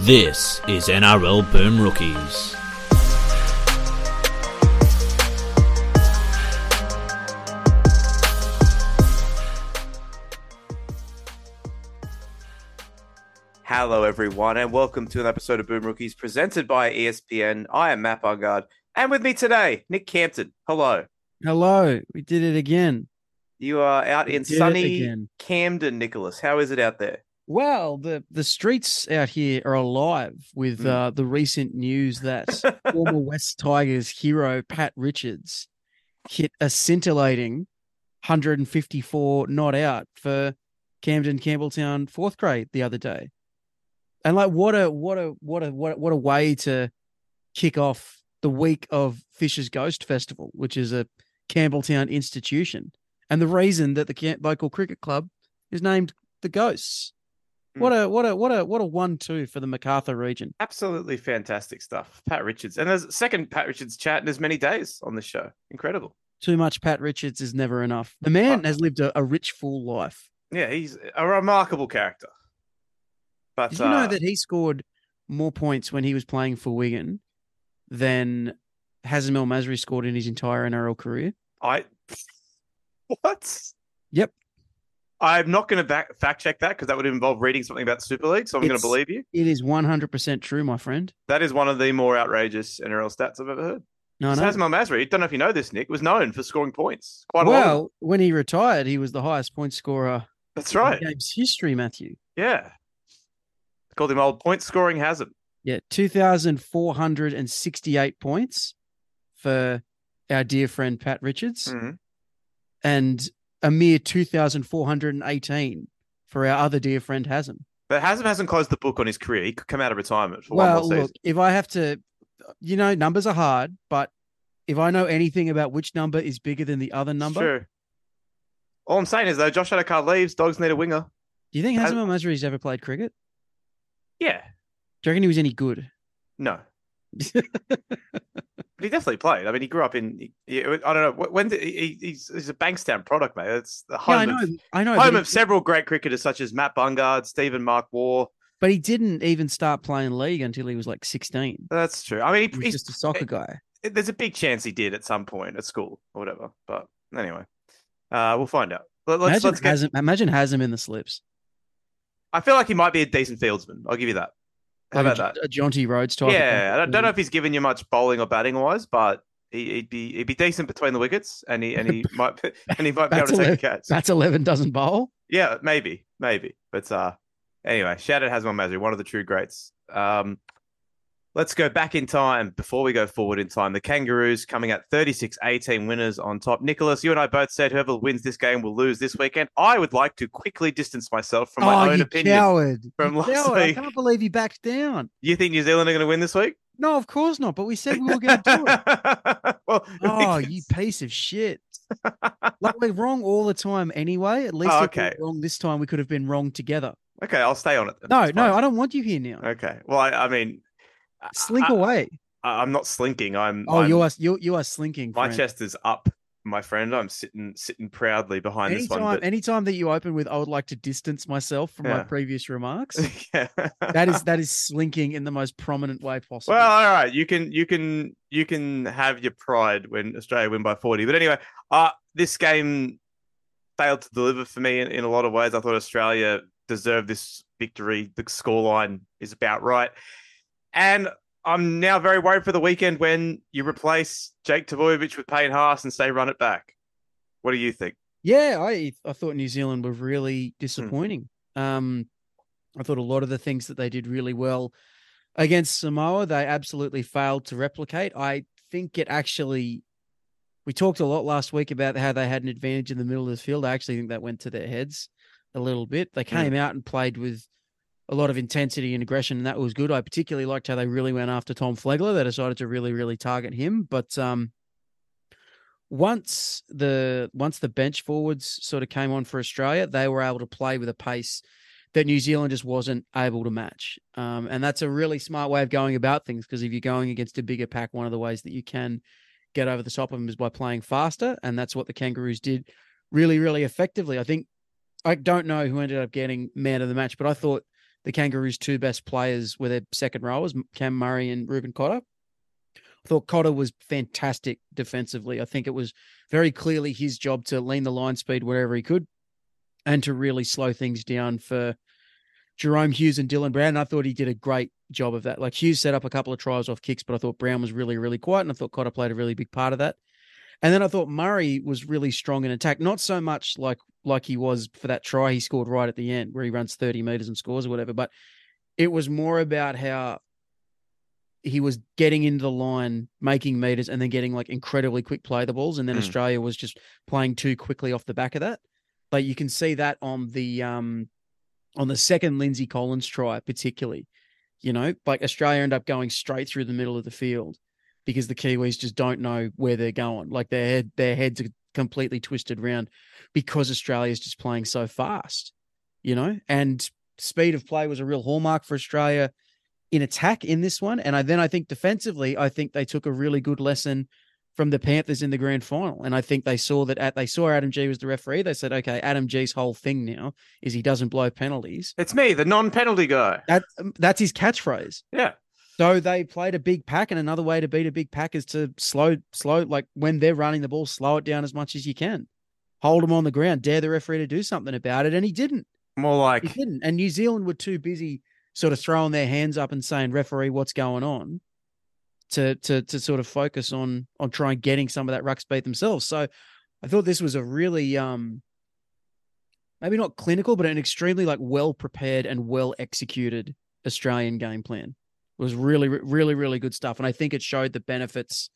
This is NRL Boom Rookies. Hello, everyone, and welcome to an episode of Boom Rookies presented by ESPN. I am Matt Bungard, and with me today, Nick Campton. Hello. Hello, we did it again. You are out We in sunny. Camden, Nicholas. How is it out there? Well, the the streets out here are alive with Mm. uh, the recent news that former West Tigers hero Pat Richards hit a scintillating 154 not out for Camden Campbelltown fourth grade the other day. And like what a what a what a what a, what a way to kick off the week of Fisher's Ghost Festival, which is a Campbelltown institution. And the reason that the local cricket club is named the Ghosts. What a what a what a what a one-two for the Macarthur region. Absolutely fantastic stuff. Pat Richards. And there's a second Pat Richards chat in as many days on the show. Incredible. Too much Pat Richards is never enough. The man Uh, has lived a, a rich, full life. Yeah, he's a remarkable character. But Did you know uh, that he scored more points when he was playing for Wigan than Hazem El Masri scored in his entire NRL career? I what? Yep. I'm not going to back fact check that because that would involve reading something about the Super League. So I'm going to believe you. It is 100% true, my friend. That is one of the more outrageous NRL stats I've ever heard. No, no. Hazem El Masri, don't know if you know this, Nick, was known for scoring points. Quite a lot. Well, when he retired, he was the highest point scorer That's in right. the game's history, Matthew. Yeah. Called him old point scoring Hazem. Yeah, 2,468 points for our dear friend Pat Richards. Mhm. and a mere 2,418 for our other dear friend Hazem. But Hazem hasn't closed the book on his career. He could come out of retirement for one Well, more season. look, if I have to, you know, numbers are hard, but if I know anything about which number is bigger than the other number, True. All I'm saying is though, Josh Addo-Carr leaves. Dogs need a winger. do you think Has- Hazem El Masri's ever played cricket? Yeah. Do you reckon he was any good? No. But he definitely played. I mean, he grew up in. he- he- I don't know when did he, he's he's a Bankstown product, mate. It's the yeah, home I know, of, I know, home of several great cricketers such as Matt Bungard, Stephen Mark Waugh. but he didn't even start playing league until he was like 16. That's true. I mean, He he, he's just a soccer guy. there's a big chance he did at some point at school or whatever. But anyway, uh, we'll find out. Let, us Imagine let's get. Hazem, imagine Hazem in the slips. I feel like he might be a decent fieldsman. I'll give you that. How Like about that? a, Jon- a Jonty Rhodes type. Yeah, I don't, don't know if he's given you much bowling or batting wise, but he, he'd be he'd be decent between the wickets, and he and he might and he might be able to take a eleven- catch. That's 11 doesn't bowl. Yeah, maybe, maybe. But uh anyway, shout out Hazem El Masri, one of the true greats. Um let's go back in time before we go forward in time. The Kangaroos coming at 36-18 winners on top. Nicholas, you and I both said whoever wins this game will lose this weekend. I would like to quickly distance myself from my oh, own you opinion. coward! from You last coward. I week. can't believe you backed down. You think New Zealand are going to win this week? No, of course not. But we said we were going to do it. well, Oh, you piece of shit! like we're wrong all the time anyway. At least Oh, if we were okay. wrong this time, we could have been wrong together. Okay, I'll stay on it. Then. No, no. I don't want you here now. Okay. Well, I, I mean, I- Slink I, away. I, am not slinking. I'm. Oh, I'm, you are you you are slinking. My friend. chest is up, my friend. I'm sitting sitting proudly behind this one. But anytime that you open with, I would like to distance myself from my previous remarks. yeah. that is that is slinking in the most prominent way possible. Well, all right. You can you can you can have your pride when Australia win by 40. But anyway, uh this game failed to deliver for me in, in a lot of ways. I thought Australia deserved this victory. The scoreline is about right. And I'm now very worried for the weekend when you replace Jake Trbojevic with Payne Haas and say run it back. What do you think? Yeah, I I thought New Zealand were really Hmm. disappointing. Um, I thought a lot of the things that they did really well against Samoa, they absolutely failed to replicate. I think it actually. We talked a lot last week about how they had an advantage in the middle of the field. I actually think that went to their heads a little bit. They came out and played with a lot of intensity and aggression, and that was good. I particularly liked how they really went after Tom Flegler. They decided to really, really target him. But um, once the once the bench forwards sort of came on for Australia, they were able to play with a pace that New Zealand just wasn't able to match. Um, and that's a really smart way of going about things because if you're going against a bigger pack, one of the ways that you can get over the top of them is by playing faster, and that's what the Kangaroos did really, really effectively. I think I don't know who ended up getting man of the match, but I thought the Kangaroos' two best players were their second rowers, Cam Murray and Reuben Cotter. I thought Cotter was fantastic defensively. I think it was very clearly his job to lean the line speed wherever he could and to really slow things down for Jahrome Hughes and Dylan Brown. And I thought he did a great job of that. Like Hughes set up a couple of tries off kicks, but I thought Brown was really, really quiet. And I thought Cotter played a really big part of that. And then I thought Murray was really strong in attack, not so much like like he was for that try he scored right at the end where he runs 30 meters and scores or whatever, but it was more about how he was getting into the line, making meters, and then getting like incredibly quick play the balls. And then Mm. Australia was just playing too quickly off the back of that. But you can see that on the um on the second Lindsay Collins try, particularly. You know, like Australia end up going straight through the middle of the field because the Kiwis just don't know where they're going. Like their head, their heads are completely twisted round because Australia is just playing so fast, you know, and speed of play was a real hallmark for Australia in attack in this one. And I then I think defensively, I think they took a really good lesson from the Panthers in the grand final. And I think they saw that at they saw Adam Gee was the referee. They said, okay, Adam Gee's whole thing now is he doesn't blow penalties. It's me, the non-penalty guy. That that's his catchphrase. Yeah. So they played a big pack, and another way to beat a big pack is to slow, slow, like when they're running the ball, slow it down as much as you can. Hold them on the ground, dare the referee to do something about it, and he didn't. More like He didn't. And New Zealand were too busy sort of throwing their hands up and saying, "Referee, what's going on?" To to to sort of focus on on trying getting some of that ruck speed themselves. So I thought this was a really um maybe not clinical, but an extremely like well prepared and well executed Australian game plan. Was really, really, really good stuff. And I think it showed the benefits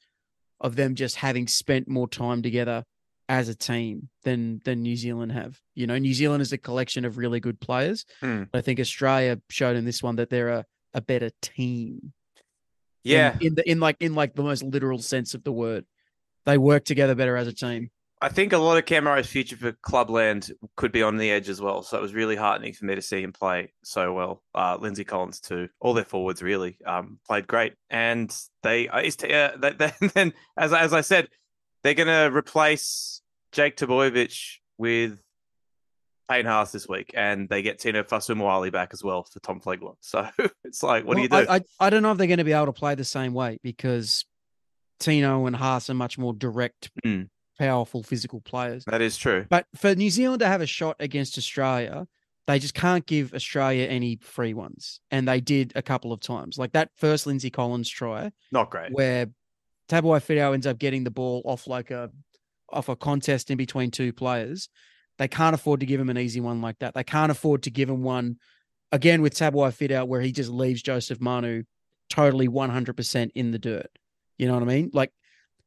of them just having spent more time together as a team than than New Zealand have. You know, New Zealand is a collection of really good players. Hmm. But I think Australia showed in this one that they're a, a better team. In- yeah. In, the in like in like the most literal sense of the word. They work together better as a team. I think a lot of Cam Murray's future for Clubland could be on the edge as well. So it was really heartening for me to see him play so well. Uh, Lindsay Collins too. All their forwards really um, played great, and they uh, it's, uh, they, they, then as as I said, they're going to replace Jake Trbojevic with Payne Haas this week, and they get Tino Fa'asuamaleaui back as well for Tom Flegler. So it's like, what do you do? I, I, I don't know if they're going to be able to play the same way because Tino and Haas are much more direct, Hmm. Powerful, physical players. that is true. But for New Zealand to have a shot against Australia, they just can't give Australia any free ones. And they did a couple of times. Like that first Lindsay Collins try, Not great. where Tabuai-Fidow ends up getting the ball off like a off a contest in between two players. They can't afford to give him an easy one like that. They can't afford to give him one again with Tabuai-Fidow where he just leaves Joseph Manu totally 100% in the dirt. You know what I mean? Like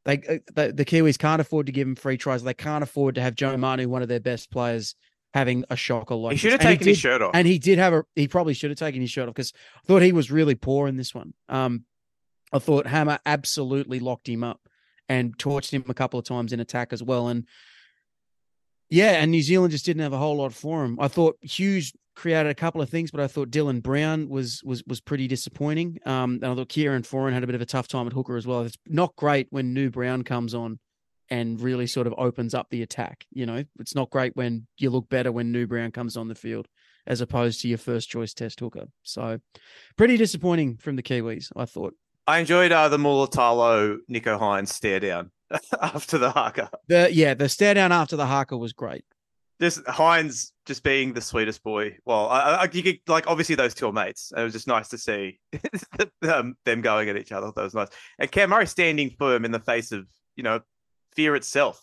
they, uh, the, the Kiwis can't afford to give him free tries. They can't afford to have Joe Manu, one of their best players, having a shocker like He should have taken his shirt off. and he did have a he probably should have taken his shirt off because I thought he was really poor in this one. Um, I thought Hammer absolutely locked him up and torched him a couple of times in attack as well. And yeah, and New Zealand just didn't have a whole lot for him. I thought Hughes created a couple of things, but I thought Dylan Brown was was was pretty disappointing. Um, and I thought Kieran Foran had a bit of a tough time at hooker as well. It's not great when New Brown comes on and really sort of opens up the attack. You know, it's not great when you look better when New Brown comes on the field as opposed to your first choice test hooker. So pretty disappointing from the Kiwis, I thought. I enjoyed uh, the Mulitalo Nicho Hynes stare down after the haka. The yeah, the stare down after the haka was great. Just Hynes just being the sweetest boy. Well, I, I, you could, like obviously those two are mates. It was just nice to see them, them going at each other. That was nice. And Cam Murray standing firm in the face of you know fear itself,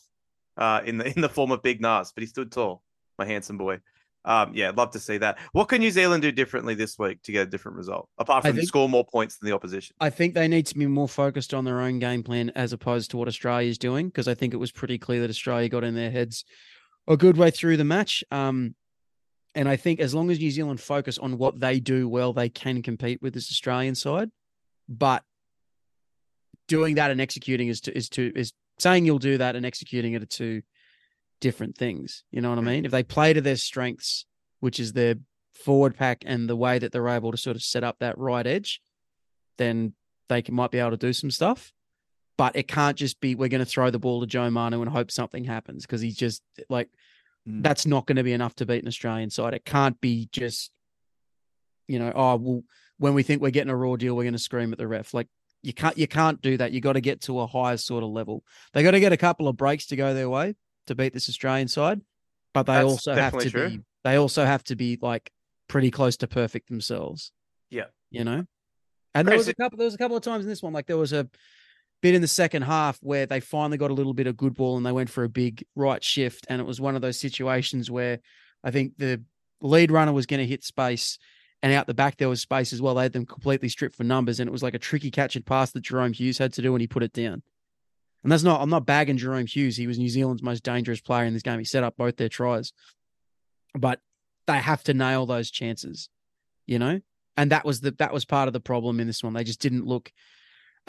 uh, in the in the form of Big Nas, but he stood tall. My handsome boy. Um, yeah, love to see that. What can New Zealand do differently this week to get a different result, apart from think- score more points than the opposition? I think they need to be more focused on their own game plan as opposed to what Australia is doing, because I think it was pretty clear that Australia got in their heads a good way through the match. Um, and I think as long as New Zealand focus on what they do well, they can compete with this Australian side. But doing that and executing is to is to is saying you'll do that and executing it are two different things. You know what I mean? If they play to their strengths, which is their forward pack and the way that they're able to sort of set up that right edge, then they can, might be able to do some stuff. But it can't just be we're going to throw the ball to Joe Manu and hope something happens because he's just like Mm. that's not going to be enough to beat an Australian side. It can't be just you know, oh well, when we think we're getting a raw deal, we're going to scream at the ref. Like you can't you can't do that. You got to get to a higher sort of level. They got to get a couple of breaks to go their way to beat this Australian side, but they That's also have to true. be they also have to be like pretty close to perfect themselves. Yeah. you know. And there was a couple. There was a couple of times in this one, like there was a bit in the second half where they finally got a little bit of good ball and they went for a big right shift, and it was one of those situations where I think the lead runner was going to hit space, and out the back there was space as well. They had them completely stripped for numbers, and it was like a tricky catch and pass that Jahrome Hughes had to do, and he put it down. And that's not. I'm not bagging Jahrome Hughes. He was New Zealand's most dangerous player in this game. He set up both their tries, but they have to nail those chances, you know. And that was the that was part of the problem in this one. They just didn't look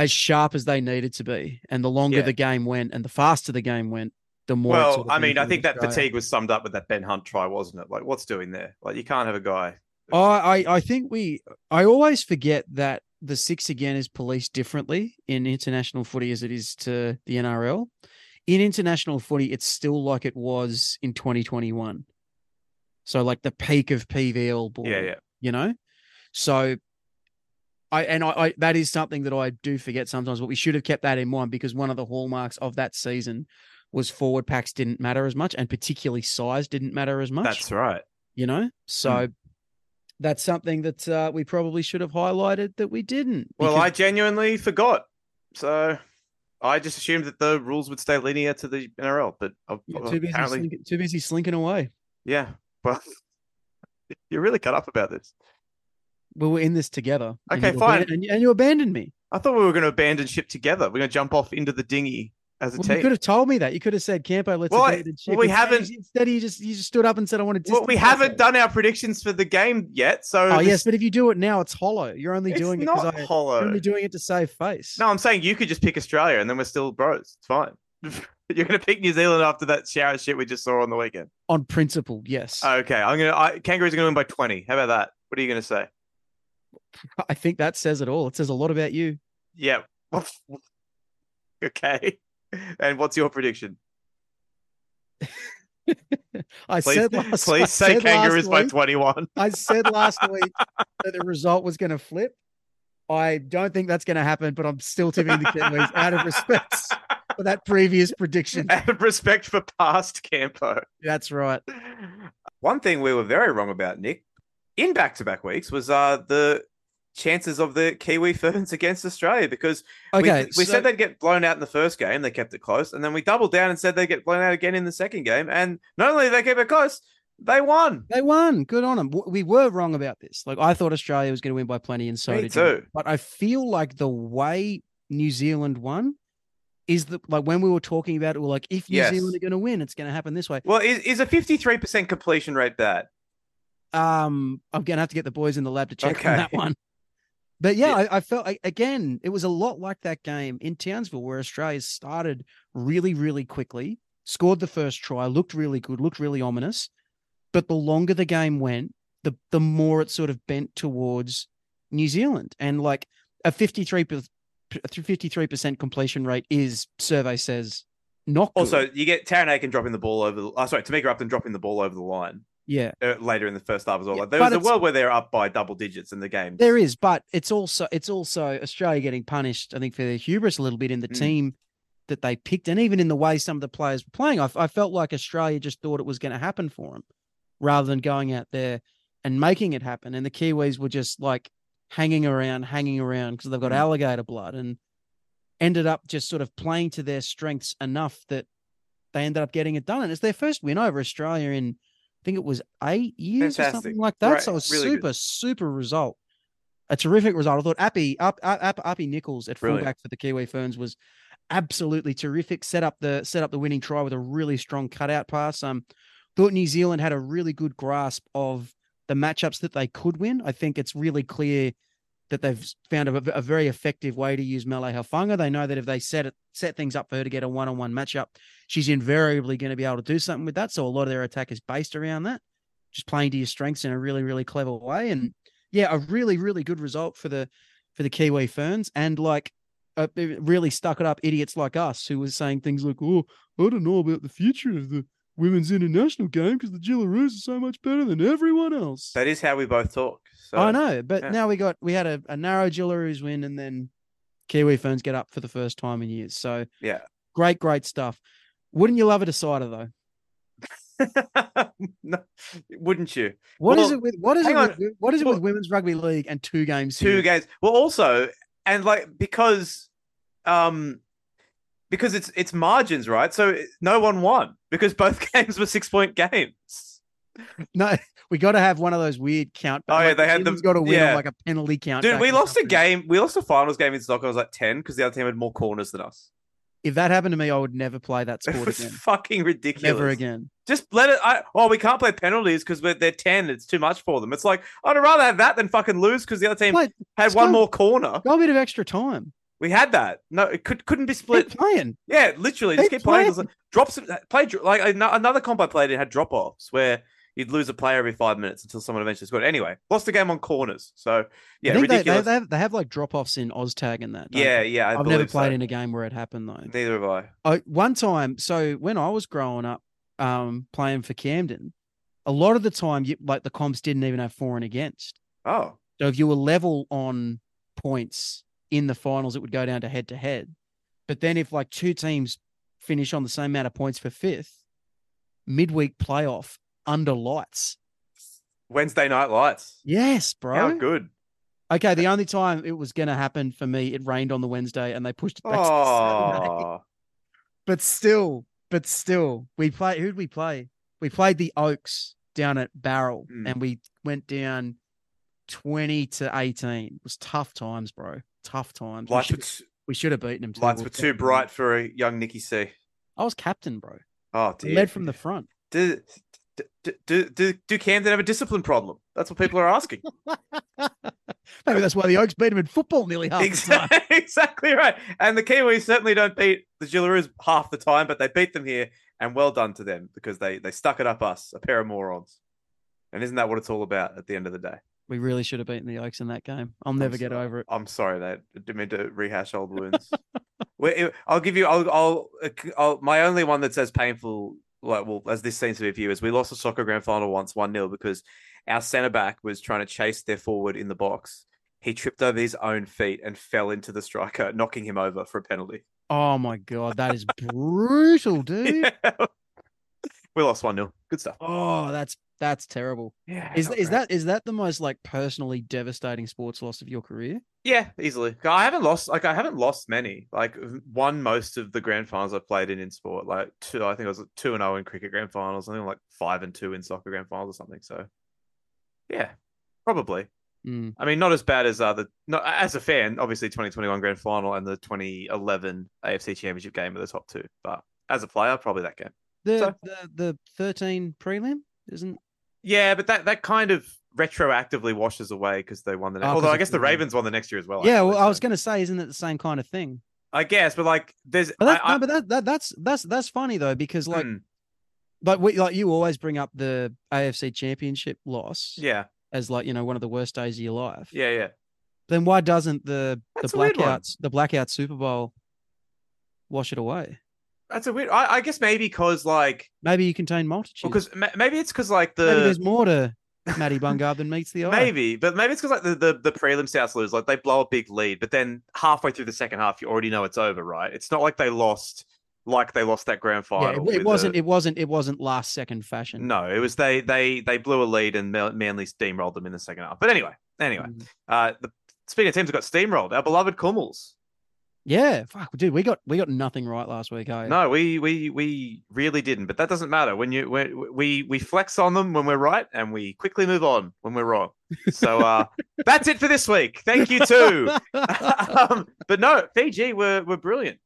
as sharp as they needed to be. And the longer Yeah. the game went, and the faster the game went, the more. Well, sort of I mean, I think that Australia. fatigue was summed up with that Ben Hunt try, wasn't it? Like, what's doing there? Like, you can't have a guy. I, I I think we I always forget that the six again is policed differently in international footy as it is to the NRL. In international footy, it's still like it was in 2021. So like the peak of PVL ball. Yeah, yeah. You know? So I and I, I that is something that I do forget sometimes, but we should have kept that in mind because one of the hallmarks of that season was forward packs didn't matter as much, and particularly size didn't matter as much That's right. you know so that's something that uh, we probably should have highlighted that we didn't Well, I genuinely forgot. So I just assumed that the rules would stay linear to the NRL, but uh, you're too busy apparently, slinking, too busy slinking away yeah. Well, you're really cut up about this. We were in this together Okay, you fine. and, and you abandoned me I thought we were going to abandon ship together. We're going to jump off into the dinghy as a well, you could have told me that you could have said campo let's Well, abandon ship. well, we Instead, haven't- instead you just you just stood up and said i want to Well, we haven't done our predictions for the game yet, so oh this- yes but if you do it now it's hollow you're only it's doing it because i hollow. you're only doing it to save face No, I'm saying you could just pick Australia and then we're still bros. It's fine. You're going to pick New Zealand after that shower shit we just saw on the weekend. on principle yes Okay, I'm going to. I, Kangaroos are going to win by 20. How about that? What are you going to say? i think that says it all it says a lot about you Yeah. okay. And what's your prediction? i Please, said last I please say Kangaroos by 21. I said last week that the result was going to flip. I don't think that's going to happen, but I'm still tipping the Kiwis out of respect for that previous prediction. Out of respect for past Campo. That's right. One thing we were very wrong about, Nick, in back to back weeks was uh the chances of the Kiwi Ferns against Australia because we- Okay, we, so- said they'd get blown out in the first game, they kept it close, and then we doubled down and said they'd get blown out again in the second game, and not only did they keep it close, they won. they won. Good on them. We were wrong about this. Like I thought Australia was going to win by plenty, and so Me did you. too. But I feel like the way New Zealand won is that like when we were talking about it, we we're like, if New Yes. Zealand are going to win, it's going to happen this way. Well, is, is a 53% completion rate bad? Um, I'm gonna have to get the boys in the lab to check Okay. on that one. But yeah, Yeah. I, I felt I, again it was a lot like that game in Townsville where Australia started really, really quickly, scored the first try, looked really good, looked really ominous. But the longer the game went, the the more it sort of bent towards New Zealand, and like a 53 53 percent completion rate is survey says not good. Also, you get Tarryn Aiken dropping the ball over the. Oh, sorry, Tamika Upton dropping the ball over the line yeah, uh, later in the first half as well. Yeah, Like, there was a world where they're up by double digits in the game. There is, but it's also it's also Australia getting punished. I think for their hubris a little bit in the Mm. team that they picked, and even in the way some of the players were playing. I, I felt like Australia just thought it was going to happen for them, rather than going out there and making it happen. And the Kiwis were just like hanging around, hanging around because they've got Mm. alligator blood, and ended up just sort of playing to their strengths enough that they ended up getting it done. And it's their first win over Australia in, think it was eight years or something like that. Right, So was really good. super, super result. A terrific result. I thought Appy, up, up, up, Apii Nicholls at Brilliant. fullback for the Kiwi Ferns was absolutely terrific. Set up the set up the winning try with a really strong cutout pass. Um, thought New Zealand had a really good grasp of the matchups that they could win. I think it's really clear that they've found a, a very effective way to use Mele Hufanga. They know that if they set it set things up for her to get a one on one matchup, she's invariably going to be able to do something with that. So a lot of their attack is based around that, just playing to your strengths in a really really clever way. And yeah, a really really good result for the for the Kiwi Ferns. And like uh, really stuck it up idiots like us who was saying things like, "Oh, I don't know about the future of the women's international game because the Jillaroos are so much better than everyone else. That is how we both talk. So, I know, but yeah. now we got we had a, a narrow Jillaroos win, and then Kiwi ferns get up for the first time in years. So Yeah. great, great stuff. Wouldn't you love a decider though? no, wouldn't you? What is Well, it with what is it hang with, what is it Well- with women's rugby league and two games? Two here? games. Well, also, and like because, um, because it's it's margins, right? So no one won because both games were six point games. No, we got to have one of those weird count. Oh, yeah, they had them- got to win yeah. on like a penalty count. Dude, we lost a game. We lost a finals game in soccer. I was like ten because the other team had more corners than us. If that happened to me, I would never play that sport again. fucking ridiculous. Never again. Just let it. I, oh, we can't play penalties because they're ten. It's too much for them. It's like I'd rather have that than fucking lose because the other team had one go. more corner. go a bit of extra time. We had that. No, it could couldn't be Keep split. playing. Yeah, literally, just Keep keep playing. playing. Drops play like another comp I played. It had drop offs where you'd lose a player every five minutes until someone eventually scored. Anyway, lost the game on corners. So yeah, think they, they, ridiculous. they, have, they have like drop offs in OzTag and that. yeah, they? yeah. I I've never played so. in a game where it happened though. Neither have I. I, one time, so when I was growing up, um, playing for Camden, a lot of the time, you, like the comps didn't even have for and against. Oh, So if you were level on points in the finals, it would go down to head to head. But then if like two teams finish on the same amount of points for fifth, midweek playoff under lights. Wednesday night lights. Yes, bro. How good. Okay, the only time it was going to happen for me, it rained on the Wednesday and they pushed it back to Saturday. Oh, But still, but still, we play. Who'd we play? We played the Oaks down at Barrel, Hmm. and we went down twenty to eighteen. It was tough times, bro. Tough times. We lights were, should, t- we should have beaten him. lights were too bright for a young Nicky C. I was captain, bro. Oh dear. led from the front. do, do, do, do, do Camden have a discipline problem? That's what people are asking. Maybe that's why the Oaks beat him in football nearly half the time. exactly, exactly right. And the Kiwis certainly don't beat the Jillaroos half the time, but they beat them here, and well done to them because they they stuck it up us, a pair of morons. And isn't that what it's all about at the end of the day? We really should have beaten the Oaks in that game. I'll never get sorry. over it. I'm sorry that didn't mean to rehash old wounds. I'll give you. I'll, I'll, uh, I'll. My only one that's as painful, like, well, as this seems to be for you, is we lost a soccer grand final once, one 0 because our centre back was trying to chase their forward in the box. He tripped over his own feet and fell into the striker, knocking him over for a penalty. Oh my god, that is brutal, dude. we lost one 0 Good stuff. Oh, that's that's terrible. Yeah. Is is that is that the most like personally devastating sports loss of your career? Yeah, easily. I haven't lost like I haven't lost many. Like won most of the grand finals I've played in in sport. Like two, I think I was two and zero in cricket grand finals. I think like five and two in soccer grand finals or something. So, yeah, probably. Mm. I mean, not as bad as uh, the not as a fan. Obviously, 2021 grand final and the 2011 AFC Championship game are the top two. But as a player, probably that game. The So- the the thirteen prelim isn't. Yeah, but that that kind of retroactively washes away because they won the. Oh, Although I guess the Ravens won the next year as well. yeah, actually, well, I so- was going to say, isn't it the same kind of thing? I guess, but like, there's. But that, I- no, but that, that that's that's that's funny though because like Hmm, like we, like you always bring up the AFC Championship loss yeah, as like you know one of the worst days of your life. yeah, yeah. Then why doesn't the That's the a weird one. blackouts the blackout Super Bowl wash it away? That's a weird. I, I guess maybe because like, Maybe you contain multitudes. because maybe it's because like maybe the there's more to Matty Bungard than meets the eye. maybe, but maybe it's because like the, the the prelim South lose, like they blow a big lead, but then halfway through the second half, you already know it's over, right? It's not like they lost, like they lost that grand Yeah, final. it, it wasn't. a- It wasn't. It wasn't last second fashion. no, it was they they they blew a lead and Manly steamrolled them in the second half. But anyway, anyway, Mm. uh, the speaking of teams that got steamrolled, our beloved Kumuls. Yeah, fuck, dude, we got we got nothing right last week. Eh? No, we we we really didn't, but that doesn't matter. When you when we we flex on them when we're right, and we quickly move on when we're wrong. So uh, that's it for this week. Thank you too. um, but no, Fiji were were brilliant.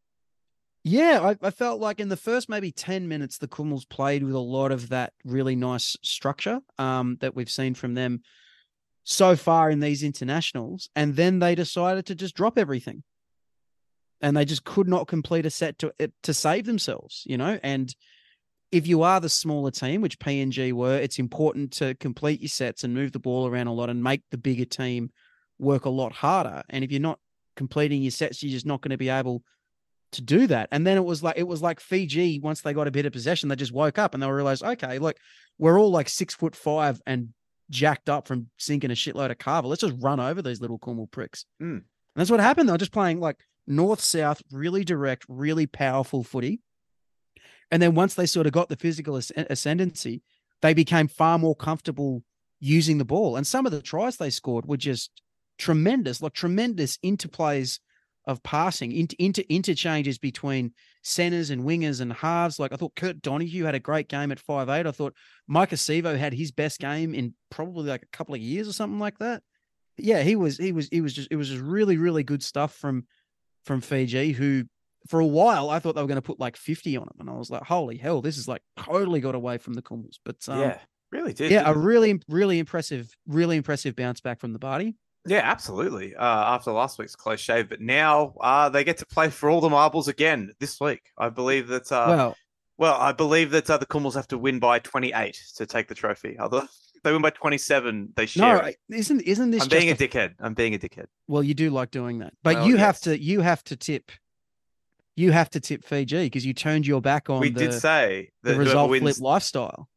Yeah, I, I felt like in the first maybe 10 minutes, the Kumuls played with a lot of that really nice structure um, that we've seen from them so far in these internationals. And then they decided to just drop everything. And they just could not complete a set to to save themselves, you know. And if you are the smaller team, which PNG were, it's important to complete your sets and move the ball around a lot and make the bigger team work a lot harder. And if you're not completing your sets, you're just not going to be able to do that. And then it was like it was like Fiji once they got a bit of possession, they just woke up and they realized, okay, look, we're all like six foot five and jacked up from sinking a shitload of kava. Let's just run over these little Cornwall pricks. Mm. And that's what happened. They were just playing like north south, really direct, really powerful footy. And then once they sort of got the physical as- ascendancy, they became far more comfortable using the ball. And some of the tries they scored were just tremendous, like tremendous interplays of passing, into, into interchanges between centers and wingers and halves. Like I thought Kurt Donoghoe had a great game at five eight. I thought Maika Sivo had his best game in probably like a couple of years or something like that. Yeah, he was he was he was just it was just really, really good stuff from from Fiji, who for a while I thought they were going to put like 50 on him. And I was like, holy hell, this is like totally got away from the Kumuls. But um, yeah, really did. yeah, a really, really impressive, really impressive bounce back from the Bati. Yeah, absolutely. Uh, after last week's close shave, but now uh, they get to play for all the marbles again this week. I believe that. Uh, well, well, I believe that uh, the Kumuls have to win by 28 to take the trophy. Other they win by 27, they share. no, it. isn't isn't this I'm being a a- dickhead. I'm being a dickhead. well? You do like doing that, but Well, you have to you have to tip. You have to tip Fiji because you turned your back on we the, did say the result wins, flip lifestyle.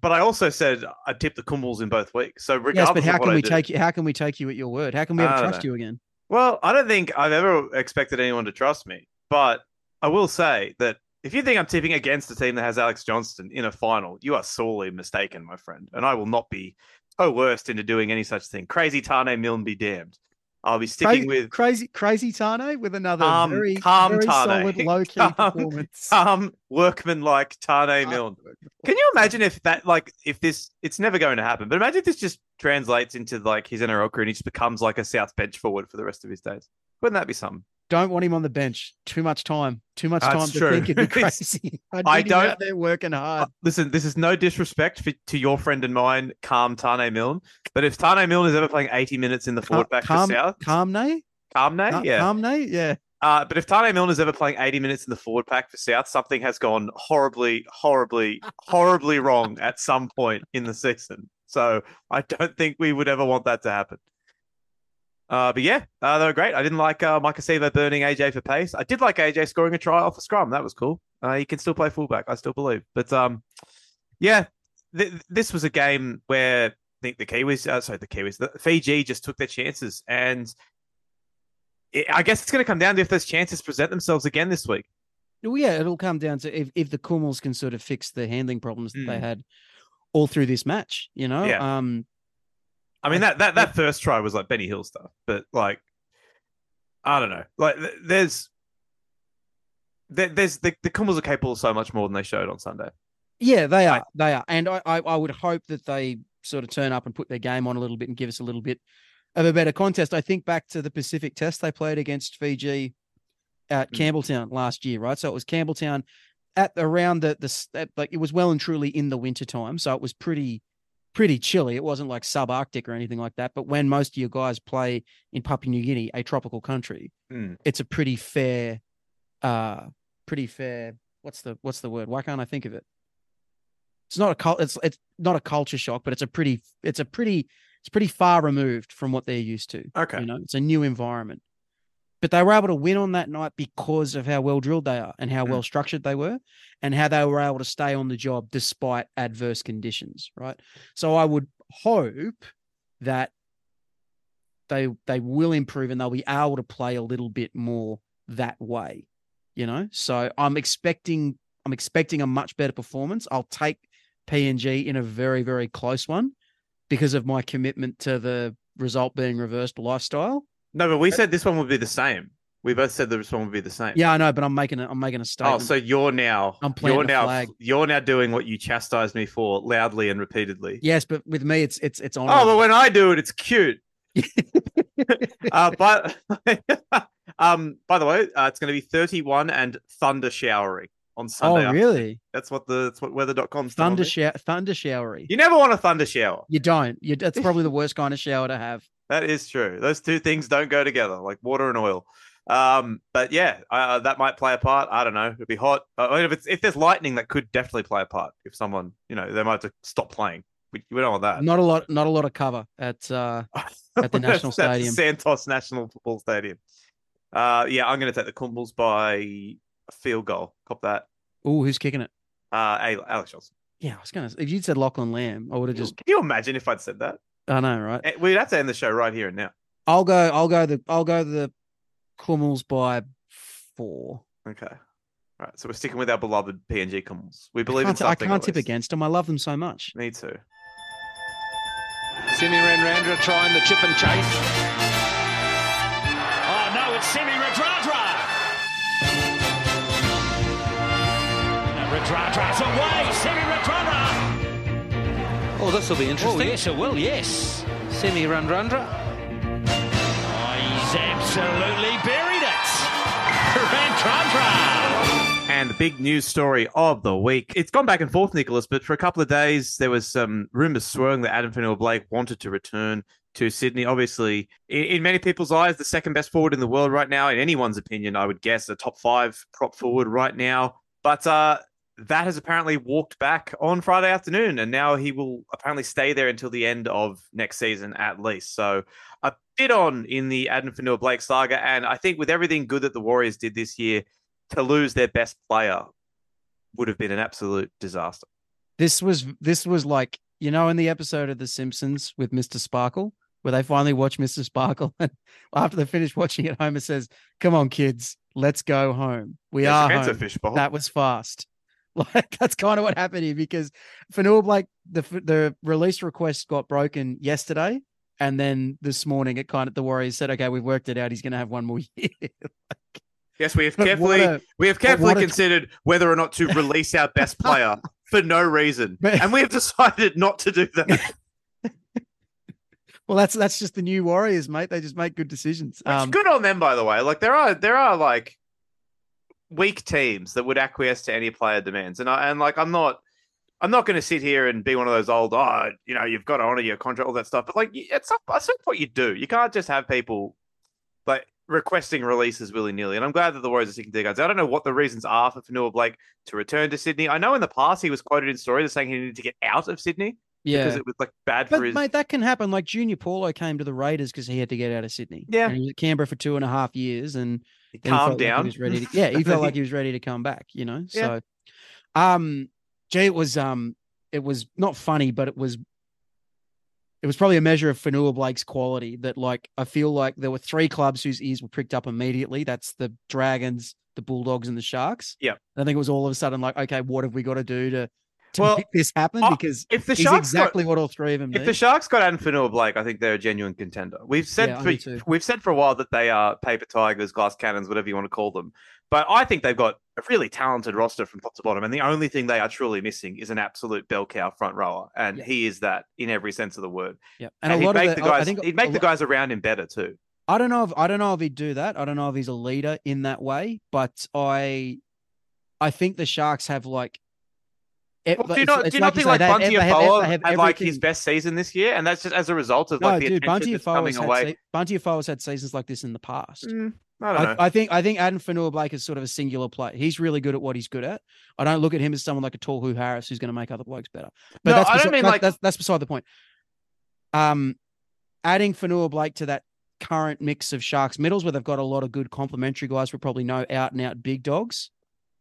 but I also said I tipped the Kumuls in both weeks. So Yes, regardless but how can I we do- take you? How can we take you at your word? How can we ever trust know. you again? Well, I don't think I've ever expected anyone to trust me, but I will say that if you think I'm tipping against a team that has Alex Johnston in a final, you are sorely mistaken, my friend. And I will not be coerced into doing any such thing. Crazy Taane Milne be damned. I'll be sticking Crazy, with crazy, crazy Taane with another Calm- very, calm very Taane. solid low key Calm- performance. calm workman like Taane Milne. Can you imagine if that, like, if this, it's never going to happen, but imagine if this just translates into like his NRL career and he just becomes like a South bench forward for the rest of his days? Wouldn't that be something? Don't want him on the bench. Too much time. Too much That's time to true. think it'd be crazy. I, I don't- out there working hard. Uh, Listen, this is no disrespect for, to your friend and mine, Calm Taane Milne, but if Taane Milne is ever playing 80 minutes in the forward back calm, for South, Calmne? Calmne, Ca- yeah. Calmne? Yeah. Uh, but if Taane Milne is ever playing 80 minutes in the forward pack for South, something has gone horribly, horribly, horribly wrong at some point in the season. So I don't think we would ever want that to happen. Uh, but yeah, uh, they were great. I didn't like uh, Maika Sivo burning AJ for pace. I did like AJ scoring a try off a scrum. That was cool. Uh, he can still play fullback. I still believe. But um, yeah, th- this was a game where I think the Kiwis, uh, sorry, the Kiwis, the Fiji just took their chances, and it, I guess it's going to come down to if those chances present themselves again this week. Well, yeah, it'll come down to if, if the Kumuls can sort of fix the handling problems that they Mm. had all through this match, you know? Yeah. Um, I mean that that that first try was like Benny Hill stuff, but like I don't know. Like there's there, there's the the Kumuls are capable of so much more than they showed on Sunday. Yeah, they I- are. They are. And I, I, I would hope that they sort of turn up and put their game on a little bit and give us a little bit of a better contest. I think back to the Pacific Test they played against Fiji at Mm. Campbelltown last year, right? So it was Campbelltown at around the the like it was well and truly in the winter time, so it was pretty pretty chilly. It wasn't like subarctic or anything like that. But when most of your guys play in Papua New Guinea, a tropical country, Mm. it's a pretty fair, uh, pretty fair. What's the what's the word? Why can't I think of it? It's not a cult. It's it's not a culture shock, but it's a pretty it's a pretty it's pretty far removed from what they're used to. Okay. You know, it's a new environment. But they were able to win on that night because of how well drilled they are and how Mm. well structured they were and how they were able to stay on the job despite adverse conditions, right? So I would hope that they they will improve and they'll be able to play a little bit more that way, you know? So I'm expecting I'm expecting a much better performance. I'll take PNG in a very very close one because of my commitment to the result being reversed lifestyle. No, but we said this one would be the same. We both said this one would be the same. Yeah, I know, but I'm making a I'm making a statement. Oh, so you're now I'm playing you're now flag. you're now doing what you chastised me for loudly and repeatedly. yes, but with me, it's it's it's on. Oh, but when I do it, it's cute. uh, but um, by the way, uh, it's going to be 31 and thunder showering on Sunday. oh, afternoon. really? That's what the that's what weather.com's Thunder shower, thunder showery. You never want a thunder shower. You don't. You that's probably the worst kind of shower to have. That is true. Those two things don't go together, like water and oil. Um, but yeah, uh, that might play a part. I don't know. It'd be hot. Uh, I mean, if it's if there's lightning, that could definitely play a part. If someone, you know, they might have to stop playing. We, we don't want that. Not a lot. Not a lot of cover at uh at the National Stadium. Santos National Football Stadium. Uh, yeah, I'm going to take the Kumuls by a field goal. Cop that. Oh, who's kicking it? Uh, Alex Johnston. Yeah, I was gonna. If you'd said Lachlan Lam, I would have just. Can you imagine if I'd said that? I know, right? Eh, We'd have to end the show right here and now. I'll go. I'll go the. I'll go the. Kumuls by four. Okay. All right. So we're sticking with our beloved PNG Kumuls. We believe I in can't, I can't tip against them. I love them so much. Me too. Simi Renrandra trying the chip and chase. Oh no, it's Semi Radradra. And Radradra's away. Semi Radradra. Oh, this will be interesting. Oh interesting. yes, it will. Yes. Simi Renrandra. Oh, he's absolutely buried it. Radradra. And the big news story of the week. It's gone back and forth, Nicholas, but for a couple of days, there was some rumours swirling that Addin Fonua-Blake wanted to return to Sydney. Obviously, in, in many people's eyes, the second best forward in the world right now. In anyone's opinion, I would guess a top five prop forward right now. But uh, that has apparently walked back on Friday afternoon, and now he will apparently stay there until the end of next season at least. So a bit on in the Addin Fonua-Blake saga, and I think with everything good that the Warriors did this year, to lose their best player would have been an absolute disaster. This was this was like you know in the episode of The Simpsons with Mr. Sparkle where they finally watch Mr. Sparkle and after they finish watching it, Homer says, "Come on, kids, let's go home. We Yes, are home." That was fast. Like that's kind of what happened here because for Fonua-Blake the the release request got broken yesterday. And then this morning, it kind of the Warriors said, "Okay, we've worked it out. He's going to have one more year." yes, we have carefully a- we have carefully a- considered whether or not to release our best player for no reason, and we have decided not to do that. well, that's that's just the new Warriors, mate. They just make good decisions. Um, good on them, by the way. Like there are there are like weak teams that would acquiesce to any player demands, and I and like I'm not. I'm not going to sit here and be one of those old, oh, you know, you've got to honor your contract, all that stuff. But like, it's not, that's not what you do. You can't just have people like requesting releases willy nilly. And I'm glad that the Warriors are sticking to their guns. I don't know what the reasons are for Fonua-Blake to return to Sydney. I know in the past he was quoted in stories as saying he needed to get out of Sydney yeah, because it was like bad But for his. mate, that can happen. Like Junior Paulo came to the Raiders because he had to get out of Sydney. Yeah. and he was at Canberra for two and a half years, and calmed felt like down. he was ready to, yeah, he felt like he was ready to come back. You know, so um, gee, it was um, it was not funny, but it was. It was probably a measure of Fonua-Blake's quality that, like, I feel like there were three clubs whose ears were pricked up immediately. That's the Dragons, the Bulldogs, and the Sharks. Yep. I think it was all of a sudden like, okay, what have we got to do to to Well, make this happen? I- Because if the Sharks exactly what all three of them If need. the Sharks got Fonua-Blake, I think they're a genuine contender. We've said Yeah, for, we've said for a while that they are paper tigers, glass cannons, whatever you want to call them. But I think they've got a really talented roster from top to bottom, and the only thing they are truly missing is an absolute bell cow front rower, and Yeah. he is that in every sense of the word. yeah, And, a he'd lot make of the the, guys, I think he'd make the lot- guys around him better too. I don't know if I don't know if he'd do that. I don't know if he's a leader in that way, but I I think the Sharks have like. It- Well, do you not, do you not think say, like they have- Bunty they Afoa they have had like his best season this year, and that's just as a result of No, like the dude, attention that's coming had away. se- Bunty Afoa's had seasons like this in the past. Mm, I don't know. I, I think I think Addin Fonua-Blake is sort of a singular player. He's really good at what he's good at. I don't look at him as someone like a tall Hugh Harris who's going to make other blokes better. But No, that's I don't beside, mean that- like- that's that's beside the point. Um, adding Fonua-Blake to that current mix of Sharks middles, where they've got a lot of good complementary guys, we probably know out and out big dogs.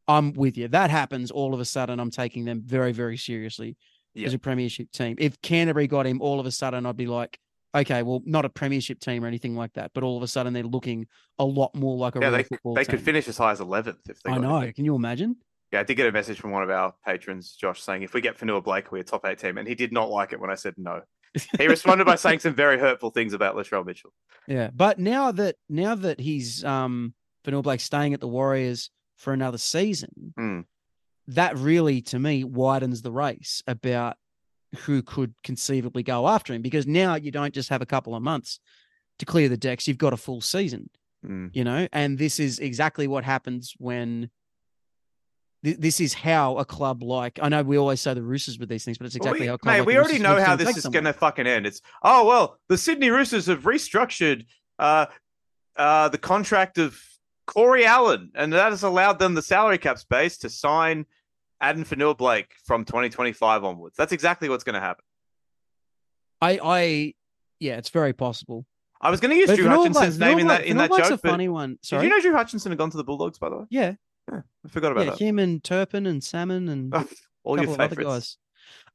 I'm with you. That happens all of a sudden. I'm taking them very very seriously Yeah. as a premiership team. If Canterbury got him, all of a sudden I'd be like. Okay, well, not a premiership team or anything like that, but all of a sudden they're looking a lot more like a yeah, they, football they team. could finish as high as eleventh if they. I got him. know. Can you imagine? Yeah, I did get a message from one of our patrons, Josh, saying if we get Fonua-Blake, we're a top eight team, and he did not like it when I said no. He responded by saying some very hurtful things about Latrell Mitchell. Yeah, but now that now that he's um Fonua-Blake staying at the Warriors for another season, Hmm. that really to me widens the race about who could conceivably go after him because now you don't just have a couple of months to clear the decks; you've got a full season. Mm. You know, and this is exactly what happens when. th- This is how a club like I know we always say the Roosters with these things, but it's exactly we, how mate, like we already know how this is going to fucking end. It's oh well, the Sydney Roosters have restructured uh, uh, the contract of Corey Allen, and that has allowed them the salary cap space to sign Addin Fonua-Blake from 2025 onwards. That's exactly what's going to happen. I, I, yeah, it's very possible. I was going to use But Drew Vanilla Hutchinson's Black- name in that in that Vanilla Black's joke. a but funny one. Did you know Drew Hutchinson had gone to the Bulldogs? By the way, yeah, yeah I forgot about yeah, that. him and Turpin and Salmon and a All couple your of other guys.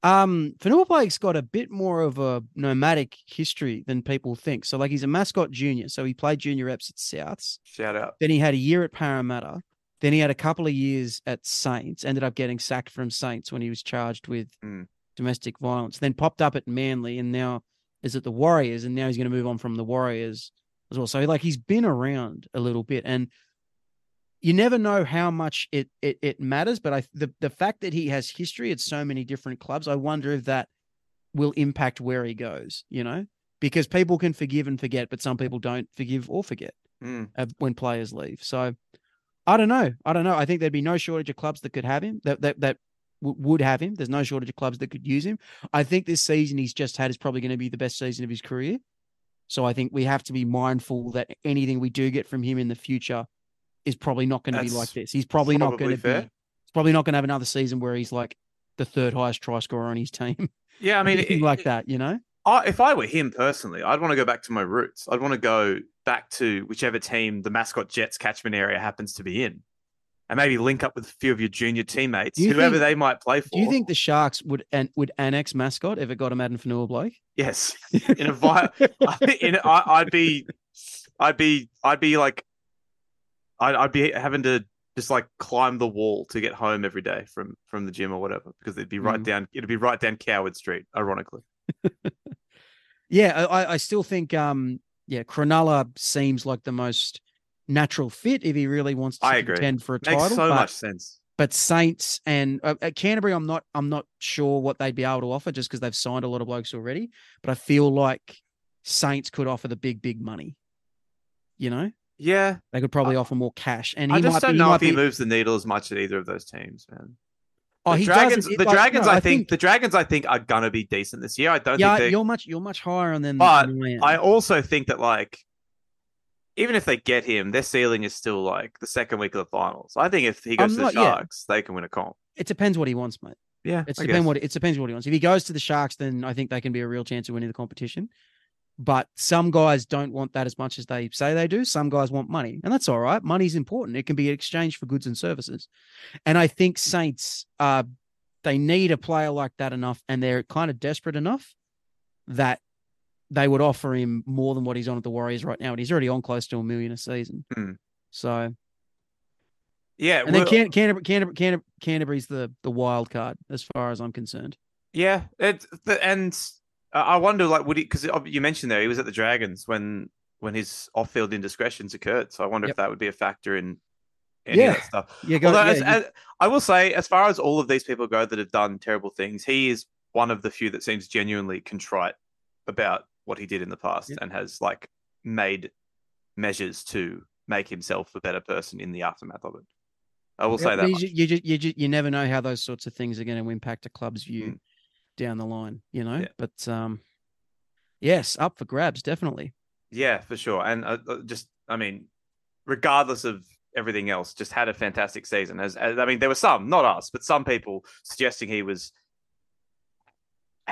Um, Fonua-Blake's got a bit more of a nomadic history than people think. So, like, he's a mascot junior. So he played junior reps at Souths. Shout out. Then he had a year at Parramatta. Then he had a couple of years at Saints. Ended up getting sacked from Saints when he was charged with Mm. domestic violence. Then popped up at Manly and now is at the Warriors. And now he's going to move on from the Warriors as well. So like he's been around a little bit, and you never know how much it it, it matters. But I the the fact that he has history at so many different clubs, I wonder if that will impact where he goes. You know, because people can forgive and forget, but some people don't forgive or forget Mm. when players leave. So I don't know. I don't know. I think there'd be no shortage of clubs that could have him. That that that w- would have him. There's no shortage of clubs that could use him. I think this season he's just had is probably going to be the best season of his career. So I think we have to be mindful that anything we do get from him in the future is probably not going to be like this. He's probably, not going to be. He's probably not going to have another season where he's like the third highest try scorer on his team. Yeah, I mean, Anything it- like it- that, you know. I, if I were him personally, I'd want to go back to my roots. I'd want to go back to whichever team the mascot Jets catchment area happens to be in, and maybe link up with a few of your junior teammates, you whoever think- they might play for. Do you think the Sharks would an, would annex mascot if it got him Addin Fonua-Blake? Yes, in a vi- in I, I'd be, I'd be, I'd be like, I'd, I'd be having to just like climb the wall to get home every day from from the gym or whatever because it'd be right Mm. down, it'd be right down Coward Street, ironically. Yeah, I, I still think um yeah, Cronulla seems like the most natural fit if he really wants to I agree. contend for a Makes title. so but, much sense. but Saints and uh, at Canterbury, I'm not I'm not sure what they'd be able to offer just because they've signed a lot of blokes already. But I feel like Saints could offer the big big money. You know, Yeah, they could probably offer more cash. And I just might don't be, know if he be- moves the needle as much at either of those teams, man. Oh, the he dragons, doesn't. the Like, dragons, no, I think, the dragons, I think, are gonna be decent this year. I don't yeah, think they. you're much you're much higher on them. But I also think that like, even if they get him, their ceiling is still like the second week of the finals. I think if he goes I'm to not- the yeah. Sharks, they can win a comp. it depends what he wants, mate. Yeah, It's I depend guess. what it depends what he wants. If he goes to the Sharks, then I think they can be a real chance of winning the competition. But some guys don't want that as much as they say they do. Some guys want money, and that's all right. Money's important. It can be exchanged for goods and services. And I think Saints, uh, they need a player like that enough, and they're kind of desperate enough that they would offer him more than what he's on at the Warriors right now. And he's already on close to a million a season. Hmm. So, Yeah, and then Can- Canterbury, Canterbury, Canterbury, Canterbury's the the wild card as far as I'm concerned. yeah, it the, and I wonder like would he because you mentioned there he was at the Dragons when when his off field indiscretions occurred. So I wonder Yep. if that would be a factor in any Yeah. of that stuff. Yeah, go, Although, yeah, as, you- as, I will say, as far as all of these people go that have done terrible things, he is one of the few that seems genuinely contrite about what he did in the past and has like made measures to make himself a better person in the aftermath of it. I will Yeah, say that. you, you, you, you never know how those sorts of things are going to impact a club's view Mm. Down the line, you know. Yeah. But um, yes, up for grabs, definitely. Yeah, for sure. And uh, uh, just, I mean, regardless of everything else, just had a fantastic season. As, as I mean, there were some, not us, but some people suggesting he was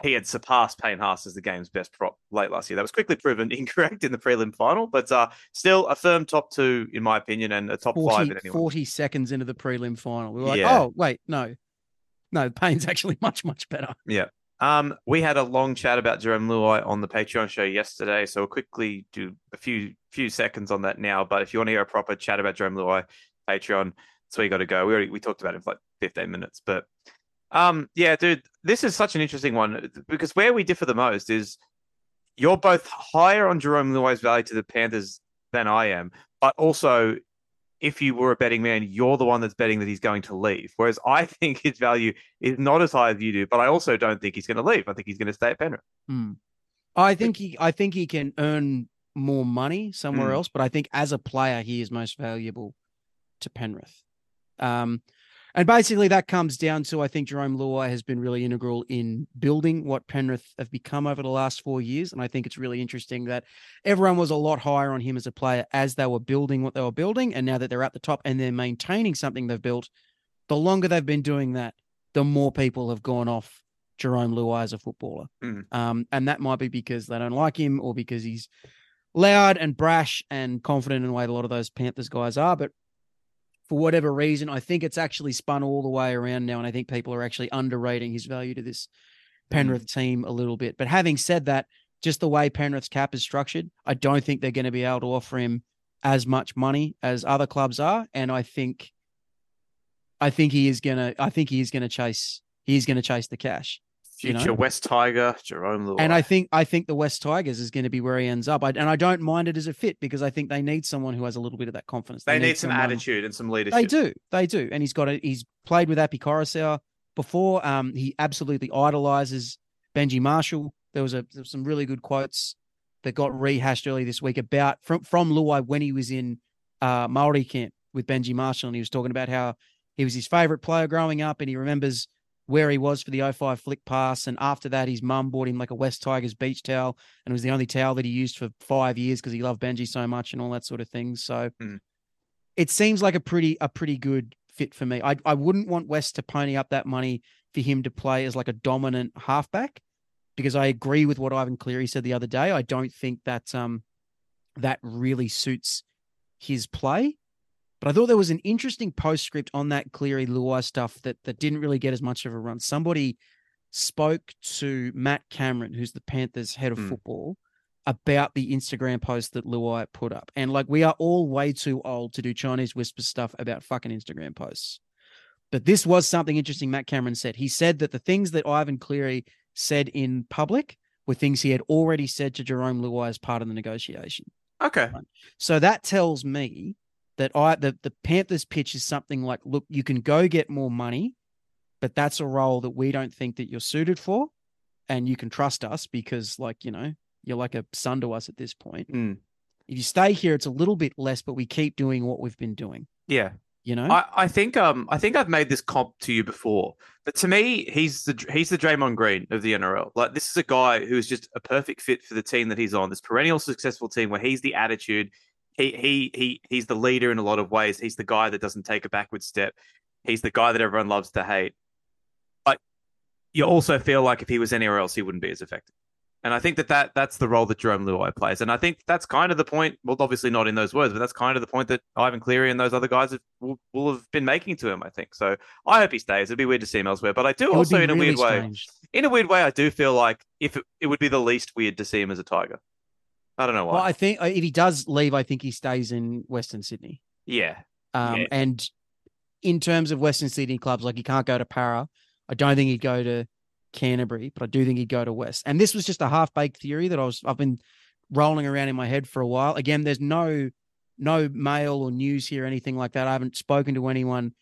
he had surpassed Payne Haas as the game's best prop late last year. That was quickly proven incorrect in the prelim final, but uh, still a firm top two in my opinion, and a top 40, five in anyone. 40 seconds into the prelim final, we were like, Yeah. oh wait, no, no, Payne's actually much much better. Yeah. Um, we had a long chat about Jarome Luai on the Patreon show yesterday, so we'll quickly do a few few seconds on that now. But if you want to hear a proper chat about Jarome Luai, Patreon, that's where you got to go. We already we talked about it for like 15 minutes, but um, yeah, dude, this is such an interesting one because where we differ the most is you're both higher on Jarome Luai's value to the Panthers than I am, but also if you were a betting man, you're the one that's betting that he's going to leave. Whereas I think his value is not as high as you do, but I also don't think he's going to leave. I think he's going to stay at Penrith. Hmm. I think he, I think he can earn more money somewhere Hmm. else, but I think as a player, he is most valuable to Penrith. Um, and basically that comes down to I think Jarome Luai has been really integral in building what Penrith have become over the last four years, and I think it's really interesting that everyone was a lot higher on him as a player as they were building what they were building, and now that they're at the top and they're maintaining something they've built, the longer they've been doing that, the more people have gone off Jarome Luai as a footballer. Mm. Um, and that might be because they don't like him or because he's loud and brash and confident in the way a lot of those Panthers guys are. But for whatever reason, I think it's actually spun all the way around now. And I think people are actually underrating his value to this mm. Penrith team a little bit. But having said that, just the way Penrith's cap is structured, I don't think they're going to be able to offer him as much money as other clubs are. And I think, I think he is gonna, I think he is gonna chase, he's gonna chase the cash. You know? Future West Tiger, Jarome Luai. And I think I think the West Tigers is going to be where he ends up. I, and I don't mind it as a fit because I think they need someone who has a little bit of that confidence. they need some someone- attitude and some leadership. They do, they do, and he's got a he's played with Api Koroisau before. Um, he absolutely idolizes Benji Marshall. There was a there was some really good quotes that got rehashed early this week about from from Luai when he was in uh Maori camp with Benji Marshall, and he was talking about how he was his favorite player growing up, and he remembers where he was for the 05 flick pass. And after that, his mum bought him like a West Tigers beach towel, and it was the only towel that he used for five years because he loved Benji so much and all that sort of thing. So Hmm. it seems like a pretty a pretty good fit for me. I I wouldn't want West to pony up that money for him to play as like a dominant halfback because I agree with what Ivan Cleary said the other day. I don't think that um that really suits his play. But I thought there was an interesting postscript on that Cleary Luai stuff that that didn't really get as much of a run. Somebody spoke to Matt Cameron, who's the Panthers head of Hmm. football, about the Instagram post that Luai put up. And like we are all way too old to do Chinese whisper stuff about fucking Instagram posts. But this was something interesting Matt Cameron said. He said that the things that Ivan Cleary said in public were things he had already said to Jarome Luai as part of the negotiation. Okay. So that tells me that I the, the Panthers pitch is something like, look, you can go get more money, but that's a role that we don't think that you're suited for. And you can trust us because, like, you know, you're like a son to us at this point. Mm. If you stay here, it's a little bit less, but we keep doing what we've been doing, Yeah. you know? I, I think um I think I've made this comp to you before, but to me he's the he's the Draymond Green of the NRL. Like this is a guy who is just a perfect fit for the team that he's on. This perennial successful team where he's the attitude. He he he he's the leader in a lot of ways. He's the guy that doesn't take a backward step. He's the guy that everyone loves to hate. But you also feel like if he was anywhere else, he wouldn't be as effective. And I think that, that that's the role that Jarome Luai plays. And I think that's kind of the point. Well, obviously not in those words, but that's kind of the point that Ivan Cleary and those other guys have, will, will have been making to him. I think so. I hope he stays. It'd be weird to see him elsewhere, but I do also, in a really weird way, in a weird way, I do feel like if it, it would be the least weird to see him as a Tiger. I don't know why. Well, I think uh, if he does leave, I think he stays in Western Sydney. yeah, Um, Yeah. And in terms of Western Sydney clubs, like he can't go to Para. I don't think he'd go to Canterbury, but I do think he'd go to West. And this was just a half baked theory that I was I've been rolling around in my head for a while. Again, there's no no mail or news here, or anything like that. I haven't spoken to anyone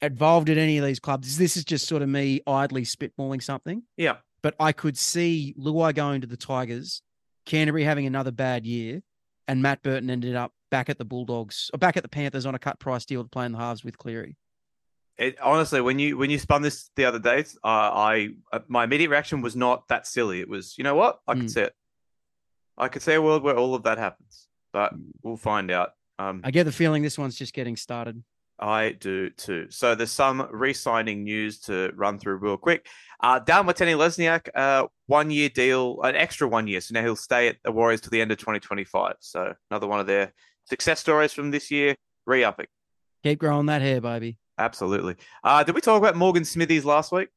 involved in any of these clubs. This is just sort of me idly spitballing something. yeah. But I could see Luai going to the Tigers, Canterbury having another bad year, and Matt Burton ended up back at the Bulldogs or back at the Panthers on a cut price deal to play in the halves with Cleary. It, honestly, when you when you spun this the other day, uh, I uh, my immediate reaction was not that silly. It was, you know what? I Mm. could see it. I could see a world where all of that happens, but Mm. we'll find out. Um, I get the feeling this one's just getting started. I do too. So there's some re-signing news to run through real quick. Uh, with Mateni Lesniak, uh, one year deal, an extra one year. So now he'll stay at the Warriors till the end of 2025. So another one of their success stories from this year, re-upping. Keep growing that hair, baby. Absolutely. Uh, did we talk about Morgan Smithies last week?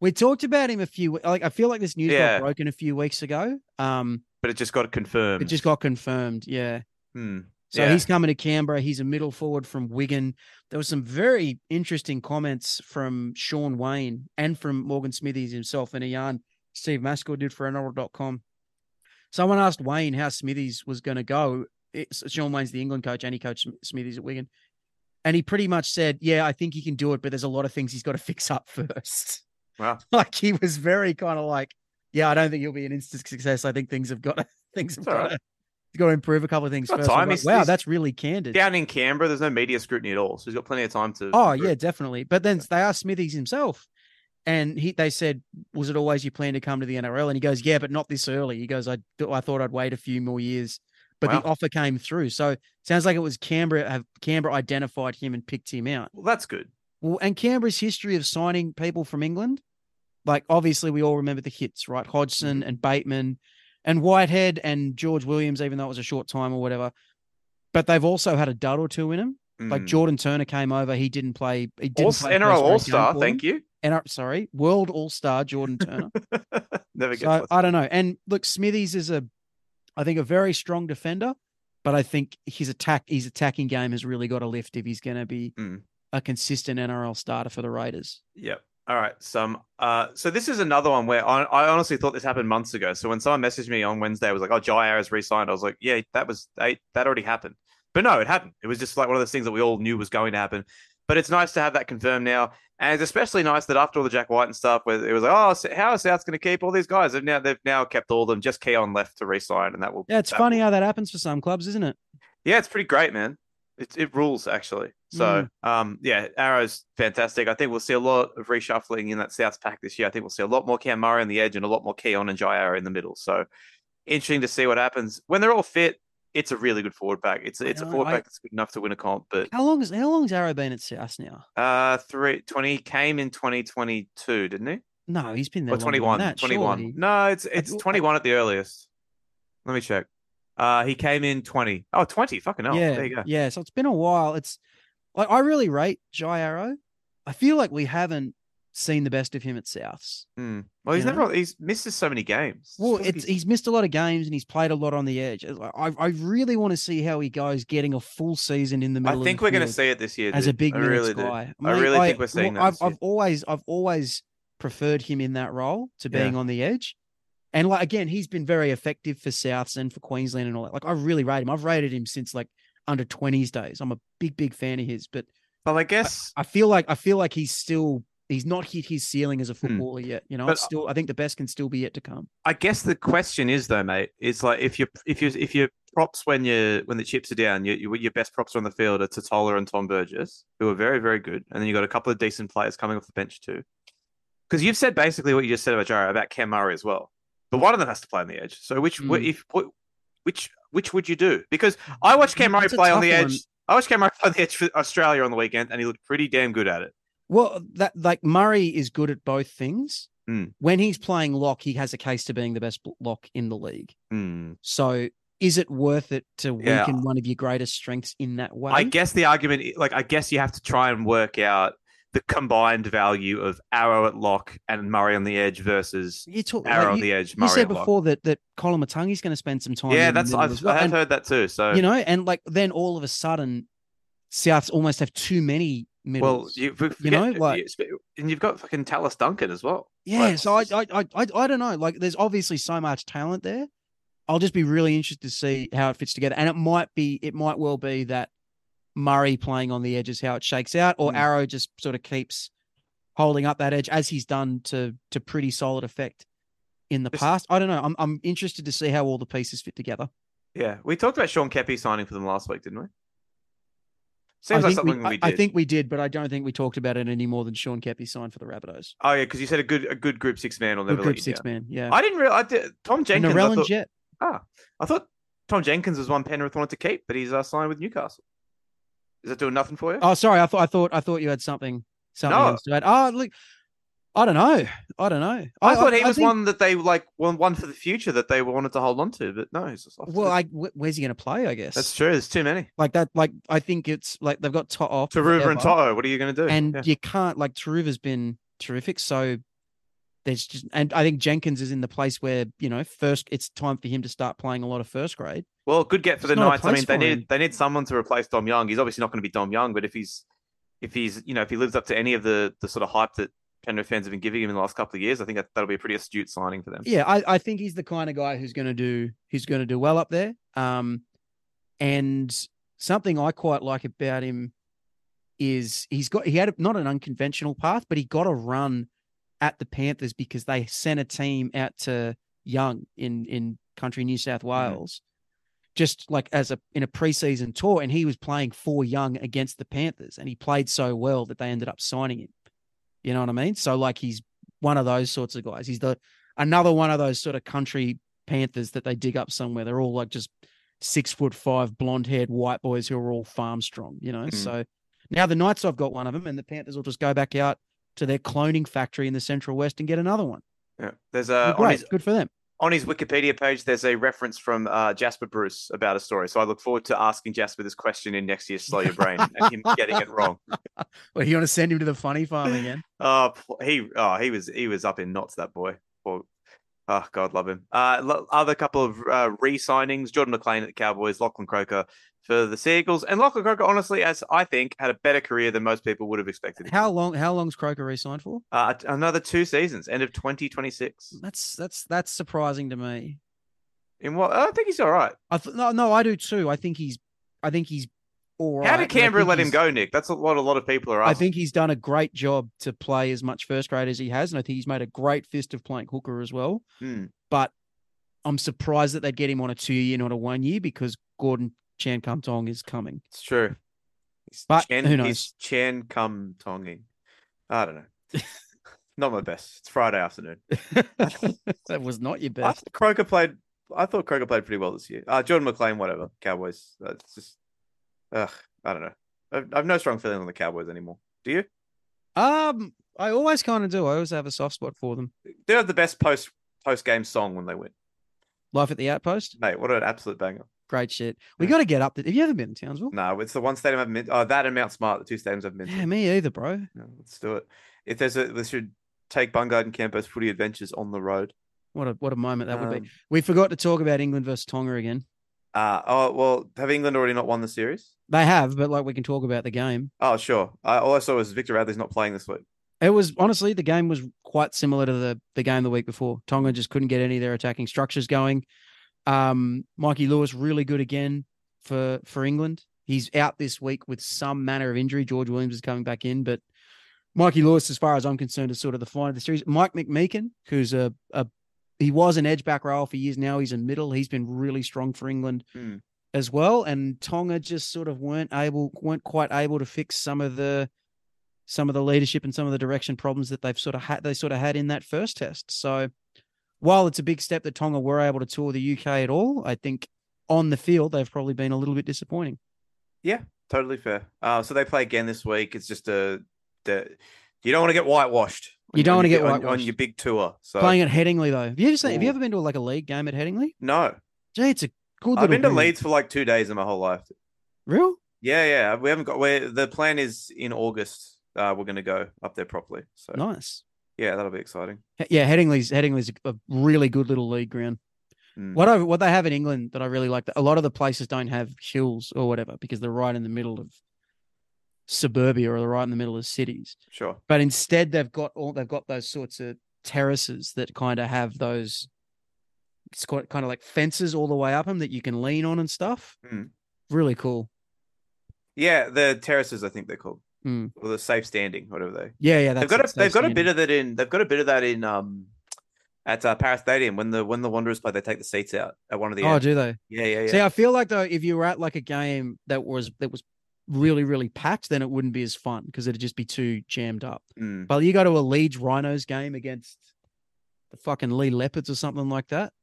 We talked about him a few. Like I feel like this news Yeah. got broken a few weeks ago. Um, But it just got confirmed. it just got confirmed. Yeah. Hmm. So Yeah. he's coming to Canberra. He's a middle forward from Wigan. There was some very interesting comments from Shaun Wane and from Morgan Smithies himself in a yarn Steve Mascord did for NRL.com. Someone asked Wane how Smithies was going to go. It's, Shaun Wane's the England coach and he coached Smithies at Wigan. And he pretty much said, Yeah, I think he can do it, but there's a lot of things he's got to fix up first. Wow. Like he was very kind of like, Yeah, I don't think he'll be an instant success. I think things have got to things have got right. to got to improve a couple of things first. Time. like, wow, that's really candid. Down in Canberra, there's no media scrutiny at all. So he's got plenty of time to. Oh improve. yeah, definitely. But then they asked Smithies himself, and he they said, "Was it always your plan to come to the NRL?" And he goes, "Yeah, but not this early." He goes, "I I thought I'd wait a few more years, but Wow. the offer came through." So sounds like it was Canberra have Canberra identified him and picked him out. Well, that's good. Well, and Canberra's history of signing people from England, like obviously we all remember the hits, right? Hodgson mm-hmm. and Bateman. And Whitehead and George Williams, even though it was a short time or whatever. But they've also had a dud or two in them. Like Mm. Jordan Turner came over, he didn't play. He didn't All- play NRL All Star, thank you. NR sorry, World All Star Jordan Turner. Never so. I don't know. And look, Smithies is a, I think a very strong defender, but I think his attack, his attacking game has really got to lift if he's going to be Mm. a consistent NRL starter for the Raiders. Yep. All right. Some. Uh. So this is another one where I, I honestly thought this happened months ago. So when someone messaged me on Wednesday, I was like, "Oh, Jai Arrows re-signed." I was like, "Yeah, that was that, that already happened." But no, it happened. It was just like one of those things that we all knew was going to happen. But it's nice to have that confirmed now, and it's especially nice that after all the Jack Wighton and stuff, where it was like, "Oh, so how is South's going to keep all these guys?" They've now they've now kept all of them. Just Keon left to re-sign, and that will. Yeah, it's funny will- how that happens for some clubs, isn't it? yeah, it's pretty great, man. It it rules actually. So, um, yeah, Arrow's fantastic. I think we'll see a lot of reshuffling in that South pack this year. I think we'll see a lot more Cam Murray on the edge and a lot more Keon and Jai Arrow in the middle. So, interesting to see what happens when they're all fit. It's a really good forward pack. It's it's a forward I- pack that's good enough to win a comp. But How long is how long's Arrow been at South now? uh, three twenty came in twenty twenty two, didn't he? No, he's been there Or twenty one? that, Twenty one. surely. No, it's it's twenty one at the earliest. Let me check. Uh, he came in twenty. Oh, 20. Fucking hell. yeah, There you go. yeah. So it's been a while. It's like I really rate Jai Arrow. I feel like we haven't seen the best of him at Souths. Hmm. Well, he's You never. He's missed so many games. Well, it's he's missed a lot of games and he's played a lot on the edge. I I really want to see how he goes getting a full season in the middle. I think we're going to see it this year as a big I really guy. I Mate, really think we're seeing that I've. I've always I've always preferred him in that role to Yeah. being on the edge. And like again, he's been very effective for Souths and for Queensland and all that. Like I really rate him. I've rated him since like under 20s days. I'm a big, big fan of his. But But I guess I feel like I feel like he's still he's not hit his ceiling as a Hmm. footballer yet. You know, But- still I think the best can still be yet to come. I guess the question is though, mate. It's like if you if you if your props when you when the chips are down, you, you, your best props on the field are Tatola and Tom Burgess, who are very very good, and then you have got a couple of decent players coming off the bench too. Because you've said basically what you just said about Jaro about Cam Murray as well, but one of them has to play on the edge. So which Mm. if which which would you do? Because I watched Cam Murray play on the edge. one. I watched Cam Murray play on the edge for Australia on the weekend, and he looked pretty damn good at it. Well, that like Murray is good at both things. Hmm. When he's playing lock, he has a case to being the best lock in the league. Hmm. So is it worth it to Yeah. weaken one of your greatest strengths in that way? I guess the argument, like, I guess you have to try and work out the combined value of Arrow at lock and Murray on the edge versus you talk, Arrow like, on you, the edge, you said at lock. before that that Koloamatangi's going to spend some time. Yeah, that's I've, well. I have And, heard that too. So you know, and like then all of a sudden, Souths almost have too many well, you, forget, you know, like- and you've got fucking Tallis Duncan as well. Yeah, Like, so I, I, I, I, I don't know. Like, there's obviously so much talent there. I'll just be really interested to see how it fits together, and it might be, it might well be that Murray playing on the edges, how it shakes out, or Mm. Arrow just sort of keeps holding up that edge as he's done to to pretty solid effect in the past. I don't know. I'm I'm interested to see how all the pieces fit together. yeah, we talked about Sean Keppie signing for them last week, didn't we? Seems I like think we, something we, I- I think we did, but I don't think we talked about it any more than Sean Keppie signed for the Rabbitohs. Oh yeah, because you said a good a good group six man will Good never group let you six down. man, yeah. I didn't realize. I did, Tom Jenkins. And thought, Jet. ah, I thought Tom Jenkins was one Penrith wanted to keep, but he's uh, signed with Newcastle. Is that doing nothing for you? Oh, sorry. I thought I thought I thought you had something something No. else to add. Oh, look, I don't know. I don't know. I, thought he was think- one that they like one one for the future that they wanted to hold on to, but no, he's just off. Well, I, where's he going to play? I guess that's true. There's too many. Like that. Like I think it's like they've got Tot off Turuva and Toto. What are you going to do? and Yeah. you can't like Turuva's been terrific. So there's just and I think Jenkins is in the place where you know first it's time for him to start playing a lot of first grade. Well, good get for the It's a Knights. I mean, they need him. they need someone to replace Dom Young. He's obviously not going to be Dom Young, but if he's if he's you know if he lives up to any of the the sort of hype that Penrith fans have been giving him in the last couple of years, I think that that'll be a pretty astute signing for them. Yeah, I, I think he's the kind of guy who's going to do who's going to do well up there. Um, and something I quite like about him is he's got he had a- not an unconventional path, but he got a run at the Panthers because they sent a team out to Young in in country New South Wales, just like as a in a preseason tour, and he was playing for Young against the Panthers, and he played so well that they ended up signing him. You know what I mean? So like he's one of those sorts of guys. He's the another one of those sort of country Panthers that they dig up somewhere. They're all like just six foot five, blonde haired white boys who are all farm strong, you know? Mm. So now the Knights I've got one of them, and the Panthers will just go back out to their cloning factory in the Central West and get another one. Yeah. There's a Great. his Good for them. On his Wikipedia page, there's a reference from uh, Jasper Bruce about a story. So I look forward to asking Jasper this question in next year's Slow Your Brain and him getting it wrong. Well, you want to send him to the funny farm again? Oh, he oh he was he was up in knots that boy. Poor- oh God, love him. Uh, other couple of uh, re-signings: Jordan McLean at the Cowboys, Lachlan Croker for the Sea Eagles, and Lachlan Croker, honestly, as I think, had a better career than most people would have expected. How long? How long's Croker re-signed for? Uh, another two seasons, end of 2026. That's that's that's surprising to me. In what? I think he's all right. I th- no, no, I do too. I think he's, I think he's all right. How did Canberra let him go, Nick? That's what a lot of people are I think he's done a great job to play as much first grade as he has, and I think he's made a great fist of playing hooker as well. Hmm. But I'm surprised that they'd get him on a two year, not a one year, because Gordon Chan Kum Tong is coming. It's true. He's But Chan, who knows? He's Chan come tonging. I don't know. Not my best. It's Friday afternoon. that was not your best. Croker played. I thought Croker played pretty well this year. Uh, Jordan McLean, whatever. Cowboys. That's just. Ugh, I don't know. I've, I've no strong feeling on the Cowboys anymore. Do you? Um, I always kind of do. I always have a soft spot for them. They have the best post post game song when they win. Life at the Outpost, Mate, what an absolute banger. Great shit. We Yeah. got to get up. To, have you ever been to Townsville? No, it's the one stadium I've been. Oh, that and Mount Smart, the two stadiums I've been. to. Yeah, me either, bro. Let's do it. If there's a, we should take Bungard and Campos footy adventures on the road. What a what a moment that would be. Um, We forgot to talk about England versus Tonga again. Uh, oh well, have England already not won the series? They have, but like we can talk about the game. Oh sure. I all I saw was Victor Radley's not playing this week. It was honestly the game was quite similar to the the game the week before. Tonga just couldn't get any of their attacking structures going. Um, Mikey Lewis really good again for for England. He's out this week with some manner of injury. George Williams is coming back in, but Mikey Lewis, as far as I'm concerned, is sort of the flying of the series. Mike McMeeken, who's a, a he was an edge back row for years now. He's in middle. He's been really strong for England Hmm. as well. And Tonga just sort of weren't able, weren't quite able to fix some of the some of the leadership and some of the direction problems that they've sort of had they sort of had in that first test. So while it's a big step that Tonga were able to tour the UK at all, I think on the field they've probably been a little bit disappointing. Yeah, totally fair. Uh, so they play again this week. It's just a the you don't want to get whitewashed. You don't wanna your get on- on, your big tour. So Playing at Headingley though. Have you ever seen, have you ever been to like a league game at Headingley? no, Gee, it's a good I've been to. Leeds for like two days in my whole life. Real? Yeah, yeah. We haven't got. Where the plan is in August. Uh, we're going to go up there properly. So Nice. Yeah, that'll be exciting. Yeah, Headingley's Headingley's a, really good little league ground. Mm. What I what they have in England that I really like, a lot of the places don't have hills or whatever because they're right in the middle of suburbia or they're right in the middle of cities. Sure. But instead, they've got all they've got those sorts of terraces that kind of have those. It's quite kind of like fences all the way up them that you can lean on and stuff. Mm. Really cool. Yeah, the terraces. I think they're called, Mm. or the safe standing, whatever they. Yeah, yeah. That's they've got it, a, they've got a bit of that in. They've got a bit of that in. Um, at uh, Paris Stadium when the when the Wanderers play, they take the seats out at one of the. Oh, ends. do they? yeah, yeah, yeah. See, I feel like though, if you were at like a game that was that was really really packed, then it wouldn't be as fun because it'd just be too jammed up. Mm. But you go to a Leeds Rhinos game against the fucking Leigh Leopards or something like that,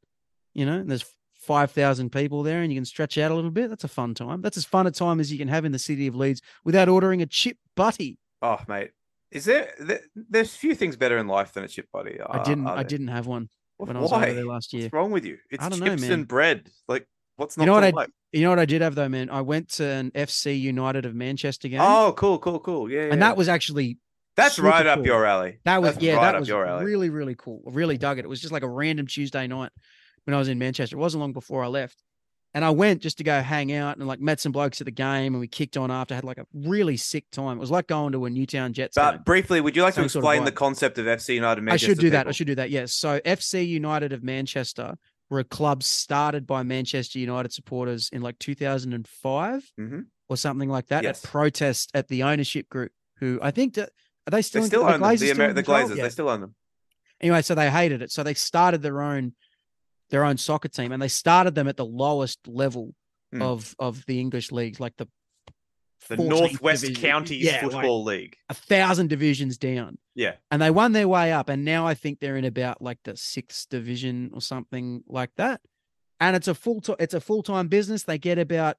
you know, and there's five thousand people there, and you can stretch out a little bit. That's a fun time. That's as fun a time as you can have in the city of Leeds without ordering a chip butty. Oh, mate, is there, there? There's few things better in life than a chip butty. I didn't. Uh, I didn't have one Wh- when I was Why? over there last year. What's wrong with you? It's know, chips man. and bread. Like, what's not? You know what I- like? You know what I did have though, man? I went to an FC United of Manchester game, Oh, cool, cool, cool. Yeah, and that was actually that's super right up cool. your alley. That was That's yeah, right that up was your alley. really really cool. I really dug it. It was just like a random Tuesday night when I was in Manchester. It wasn't long before I left, and I went just to go hang out and like met some blokes at the game, and we kicked on after. Had like a really sick time. It was like going to a Newtown Jets But game. briefly, would you like to Same sort of explain the concept of FC United I Manchester? should do that. I should do that. Yes. So FC United of Manchester were a club started by Manchester United supporters in like 2005 Mhm. or something like that. Yes. At protest at the ownership group, who I think that are they still They in- still the own. Glazers The, Amer- the? Glazers. Yeah. They still own them. anyway, so they hated it. So they started their own their own soccer team, and they started them at the lowest level Hmm. of of the English leagues, like the The Northwest division. Counties Yeah, like Football League. a thousand divisions down, Yeah. and they won their way up, and now I think they're in about like the sixth division or something like that. And it's a full to- it's a full time business. They get about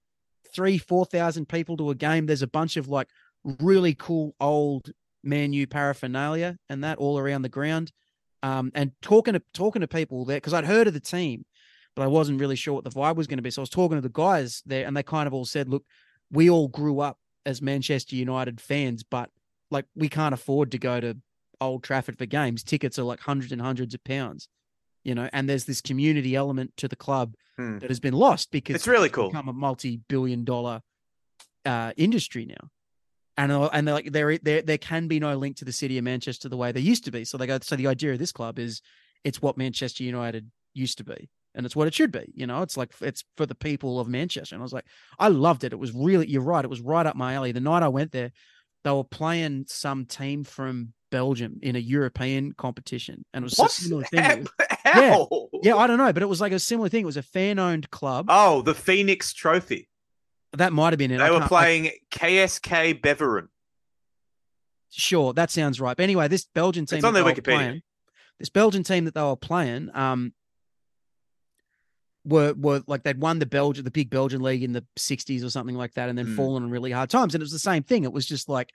three four thousand people to a game. There's a bunch of like really cool old Man U paraphernalia and that all around the ground. Um, and talking to talking to people there because I'd heard of the team, but I wasn't really sure what the vibe was going to be. So I was talking to the guys there, and they kind of all said, "Look, we all grew up as Manchester United fans, but like we can't afford to go to Old Trafford for games. Tickets are like hundreds and hundreds of pounds, you know. And there's this community element to the club Hmm. that has been lost because It's really cool. become a multi-billion-dollar uh, industry now. And uh, and they're like there there there can be no link to the city of Manchester the way they used to be. So they go. So the idea of this club is it's what Manchester United used to be, and it's what it should be. You know, it's like it's for the people of Manchester. And I was like, I loved it. It was really you're right. It was right up my alley. The night I went there, they were playing some team from Belgium in a European competition, and it was What? a similar thing. Was- yeah, I don't know, but it was like a similar thing. It was a fan-owned club. Oh, the Phoenix Trophy. That might have been it. They were can't- I- playing KSK Beveren. Sure, that sounds right. But anyway, this Belgian team It's on their Wikipedia. playing, this Belgian team that they were playing, um, were were like they'd won the Belgian the big Belgian league in the '60s or something like that, and then Mm. fallen on really hard times. And it was the same thing. It was just like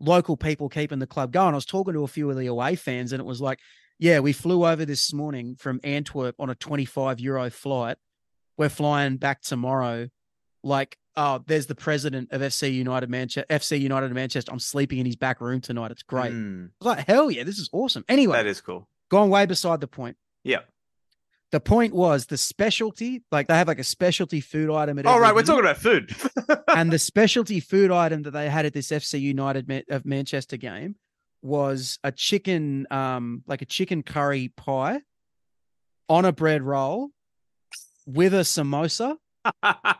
local people keeping the club going. I was talking to a few of the away fans, and it was like, yeah, we flew over this morning from Antwerp on a 25 euro flight. We're flying back tomorrow. Like, oh, there's the president of FC United Manchester. FC United Manchester. I'm sleeping in his back room tonight. It's great. I was like, hell yeah, this is awesome. Anyway, that is cool. going way beside the point. Yeah. The point was the specialty, like they have like a specialty food item at All every right, we're talking about food. and the specialty food item that they had at this FC United of Manchester game was a chicken, um, like a chicken curry pie on a bread roll with a samosa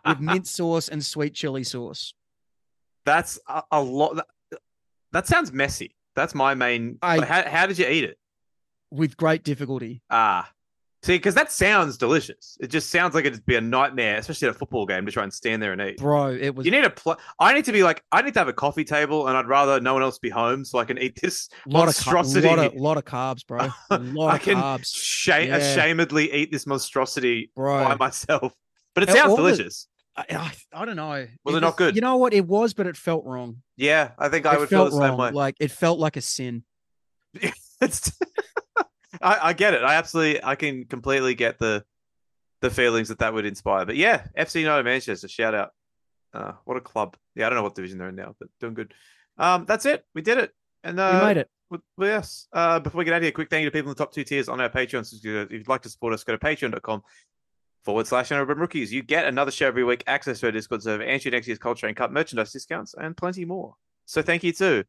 with mint sauce and sweet chili sauce. That's a, a lot. That, that sounds messy. That's my main. I- how, how did you eat it? with great difficulty. Ah, see, because that sounds delicious. It just sounds like it'd be a nightmare, especially at a football game, to try and stand there and eat. Bro, it was You need a pl- I need to be like, I need to have a coffee table, and I'd rather no one else be home so I can eat this lot monstrosity. lot of, lot of carbs, bro. A lot I of can carbs, sha- Yeah. ashamedly eat this monstrosity bro. by myself. But it sounds all the- delicious. I, I, don't know. Was it not good? You know what? It was, but it felt wrong. Yeah, I think I it would feel the same way. Like it felt like a sin. It's I, I get it. I absolutely, I can completely get the the feelings that that would inspire. But yeah, FC United Manchester, shout out. Uh, what a club! Yeah, I don't know what division they're in now, but doing good. Um, that's it. We did it. And uh, we made it. Well, yes. Uh, before we get out of here, quick thank you to people in the top two tiers on our Patreon. So if you'd like to support us, go to patreon.com forward slash Urban Rookies. You get another show every week, access to our Discord server, entry next year's Culture and Cut merchandise discounts, and plenty more. So thank you too.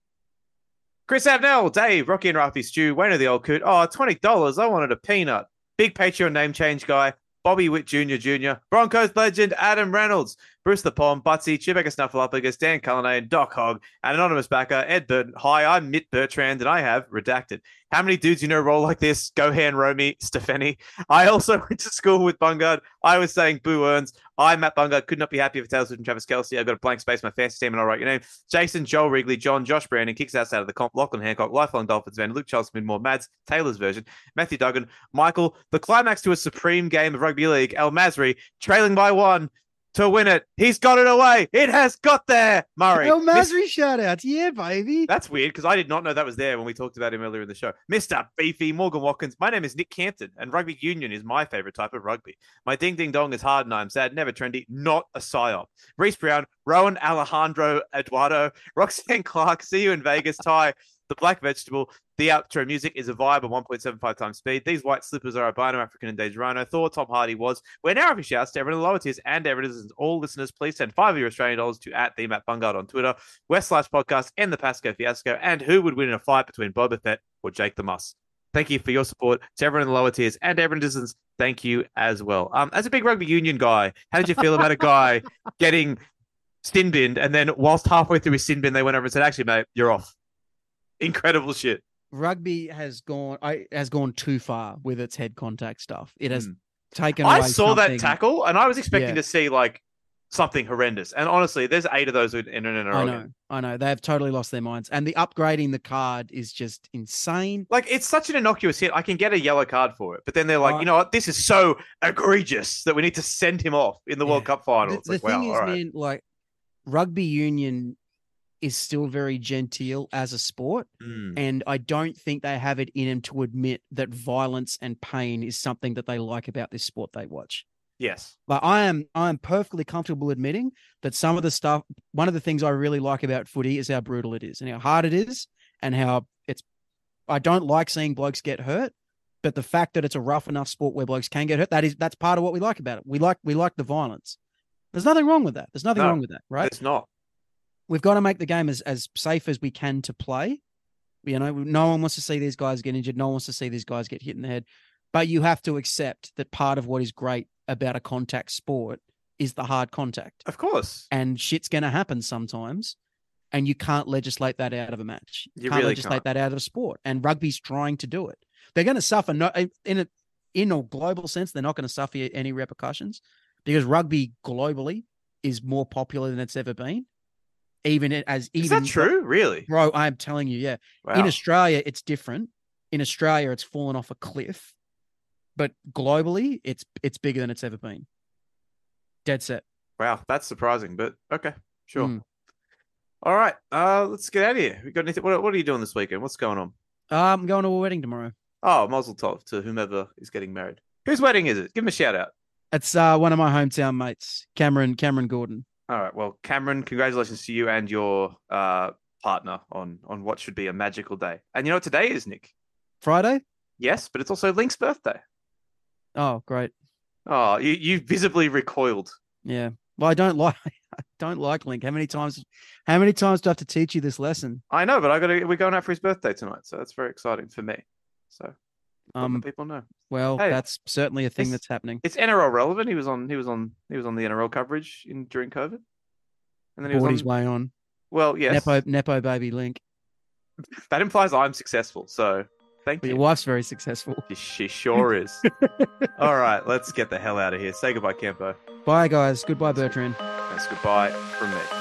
Chris Abnell, Dave, Rocky and Rafi Stew, Wayne of the Old Coot. Oh, $20. I wanted a peanut. Big Patreon name change guy. Bobby Witt Jr. Jr., Broncos legend Adam Reynolds, Bruce the Pom, Butsy, Chewbacca Snuffleupagus, Dan Cullinane, Doc Hogg, an anonymous backer, Ed Burton. Hi, I'm Mitt Bertrand, and I have redacted. How many dudes you know roll like this? Gohan, Romy, Stefani. I also went to school with Bungard. I was saying Boo Earns. I, Matt Bungard, could not be happier for Taylor Swift and Travis Kelce. I've got a blank space, my fancy team, and I'll write your name. Jason, Joel Wrigley, John, Josh Brandon, kicks us out of the comp, Lachlan Hancock, Lifelong Dolphins fan, Luke Charles Midmore, Mads, Taylor's version, Matthew Duggan, Michael, the climax to a supreme game of rugby league, El Masri, trailing by one to win it. He's got it away. It has got there. Murray. El Masri shout outs. Yeah, baby. That's weird because I did not know that was there when we talked about him earlier in the show. Mr. Beefy, Morgan Watkins. My name is Nick Campton, and rugby union is my favorite type of rugby. My ding ding dong is hard and I'm sad, never trendy, not a psyop. Reese Brown, Rowan Alejandro Eduardo, Roxanne Clark, see you in Vegas, Ty, the black vegetable. The outro music is a vibe of 1.75 times speed. These white slippers are albino, African, and Days Rhino. Thor, Tom Hardy was. We're now happy shouts to everyone in the lower tiers and everyone all listeners. Please send five of your Australian dollars to at the Matt Bungard on Twitter, West Slash Podcast, and the Pasco Fiasco. And who would win in a fight between Boba Fett or Jake the Muss? Thank you for your support to everyone in the lower tiers and everyone distance. Thank you as well. Um, as a big rugby union guy, how did you feel about a guy getting sin binned and then whilst halfway through his sin bin, they went over and said, "Actually, mate, you're off." Incredible shit. Rugby has gone. I has gone too far with its head contact stuff. It has Hmm. taken. I saw that tackle and I was expecting Yeah. to see like something horrendous. And honestly, there's eight of those in in an I row. know. I know. They have totally lost their minds, and the upgrading the card is just insane. Like it's such an innocuous hit. I can get a yellow card for it, but then they're like, Uh, you know what? This is so egregious that we need to send him off in the World Cup final. The, It's the like, thing wow, is, right. man, like rugby union is still very genteel as a sport. Mm. And I don't think they have it in them to admit that violence and pain is something that they like about this sport they watch. Yes. Like I am, I am perfectly comfortable admitting that some of the stuff, one of the things I really like about footy is how brutal it is and how hard it is, and how it's. I don't like seeing blokes get hurt, but the fact that it's a rough enough sport where blokes can get hurt, that is that's part of what we like about it. We like we like the violence. There's nothing wrong with that. There's nothing No. wrong with that, right? It's not. We've got to make the game as as safe as we can to play. You know, no one wants to see these guys get injured. No one wants to see these guys get hit in the head. But you have to accept that part of what is great about a contact sport is the hard contact. Of course. And shit's going to happen sometimes. And you can't legislate that out of a match. You can't really legislate can't. that out of a sport. And rugby's trying to do it. They're going to suffer no in a in a global sense. They're not going to suffer any repercussions because rugby globally is more popular than it's ever been. Even it- as Is even that true? Really? bro. I'm telling you, yeah. Wow. In Australia, it's different. In Australia, it's fallen off a cliff, but globally, it's it's bigger than it's ever been. Dead set. Wow, that's surprising, but okay, sure. Mm. All right, uh, let's get out of here. We got anything? What, what are you doing this weekend? What's going on? I'm going to a wedding tomorrow. Oh, Mazel Tov to whomever is getting married. Whose wedding is it? Give him a shout out. It's uh, one of my hometown mates, Cameron Cameron Gordon. All right, well, Cameron, congratulations to you and your uh partner on on what should be a magical day. And you know what today is, Nick? Friday. Yes, but it's also Link's birthday. Oh, great. Oh, you you visibly recoiled. Yeah. Well, I don't like I don't like Link. How many times? How many times do I have to teach you this lesson? I know, but I got to. We're going out for his birthday tonight, so that's very exciting for me. So Um. people know. Well, Hey, that's certainly a thing that's happening. It's NRL relevant. He was on. He was on. He was on the NRL coverage in during COVID, and then he was on. his way on. Well, yes, Nepo Nepo baby Link. that implies I'm successful. So thank But your wife's very successful. She sure is. All right, let's get the hell out of here. Say goodbye, Campo. Bye, guys. Goodbye, Bertrand. That's goodbye from me.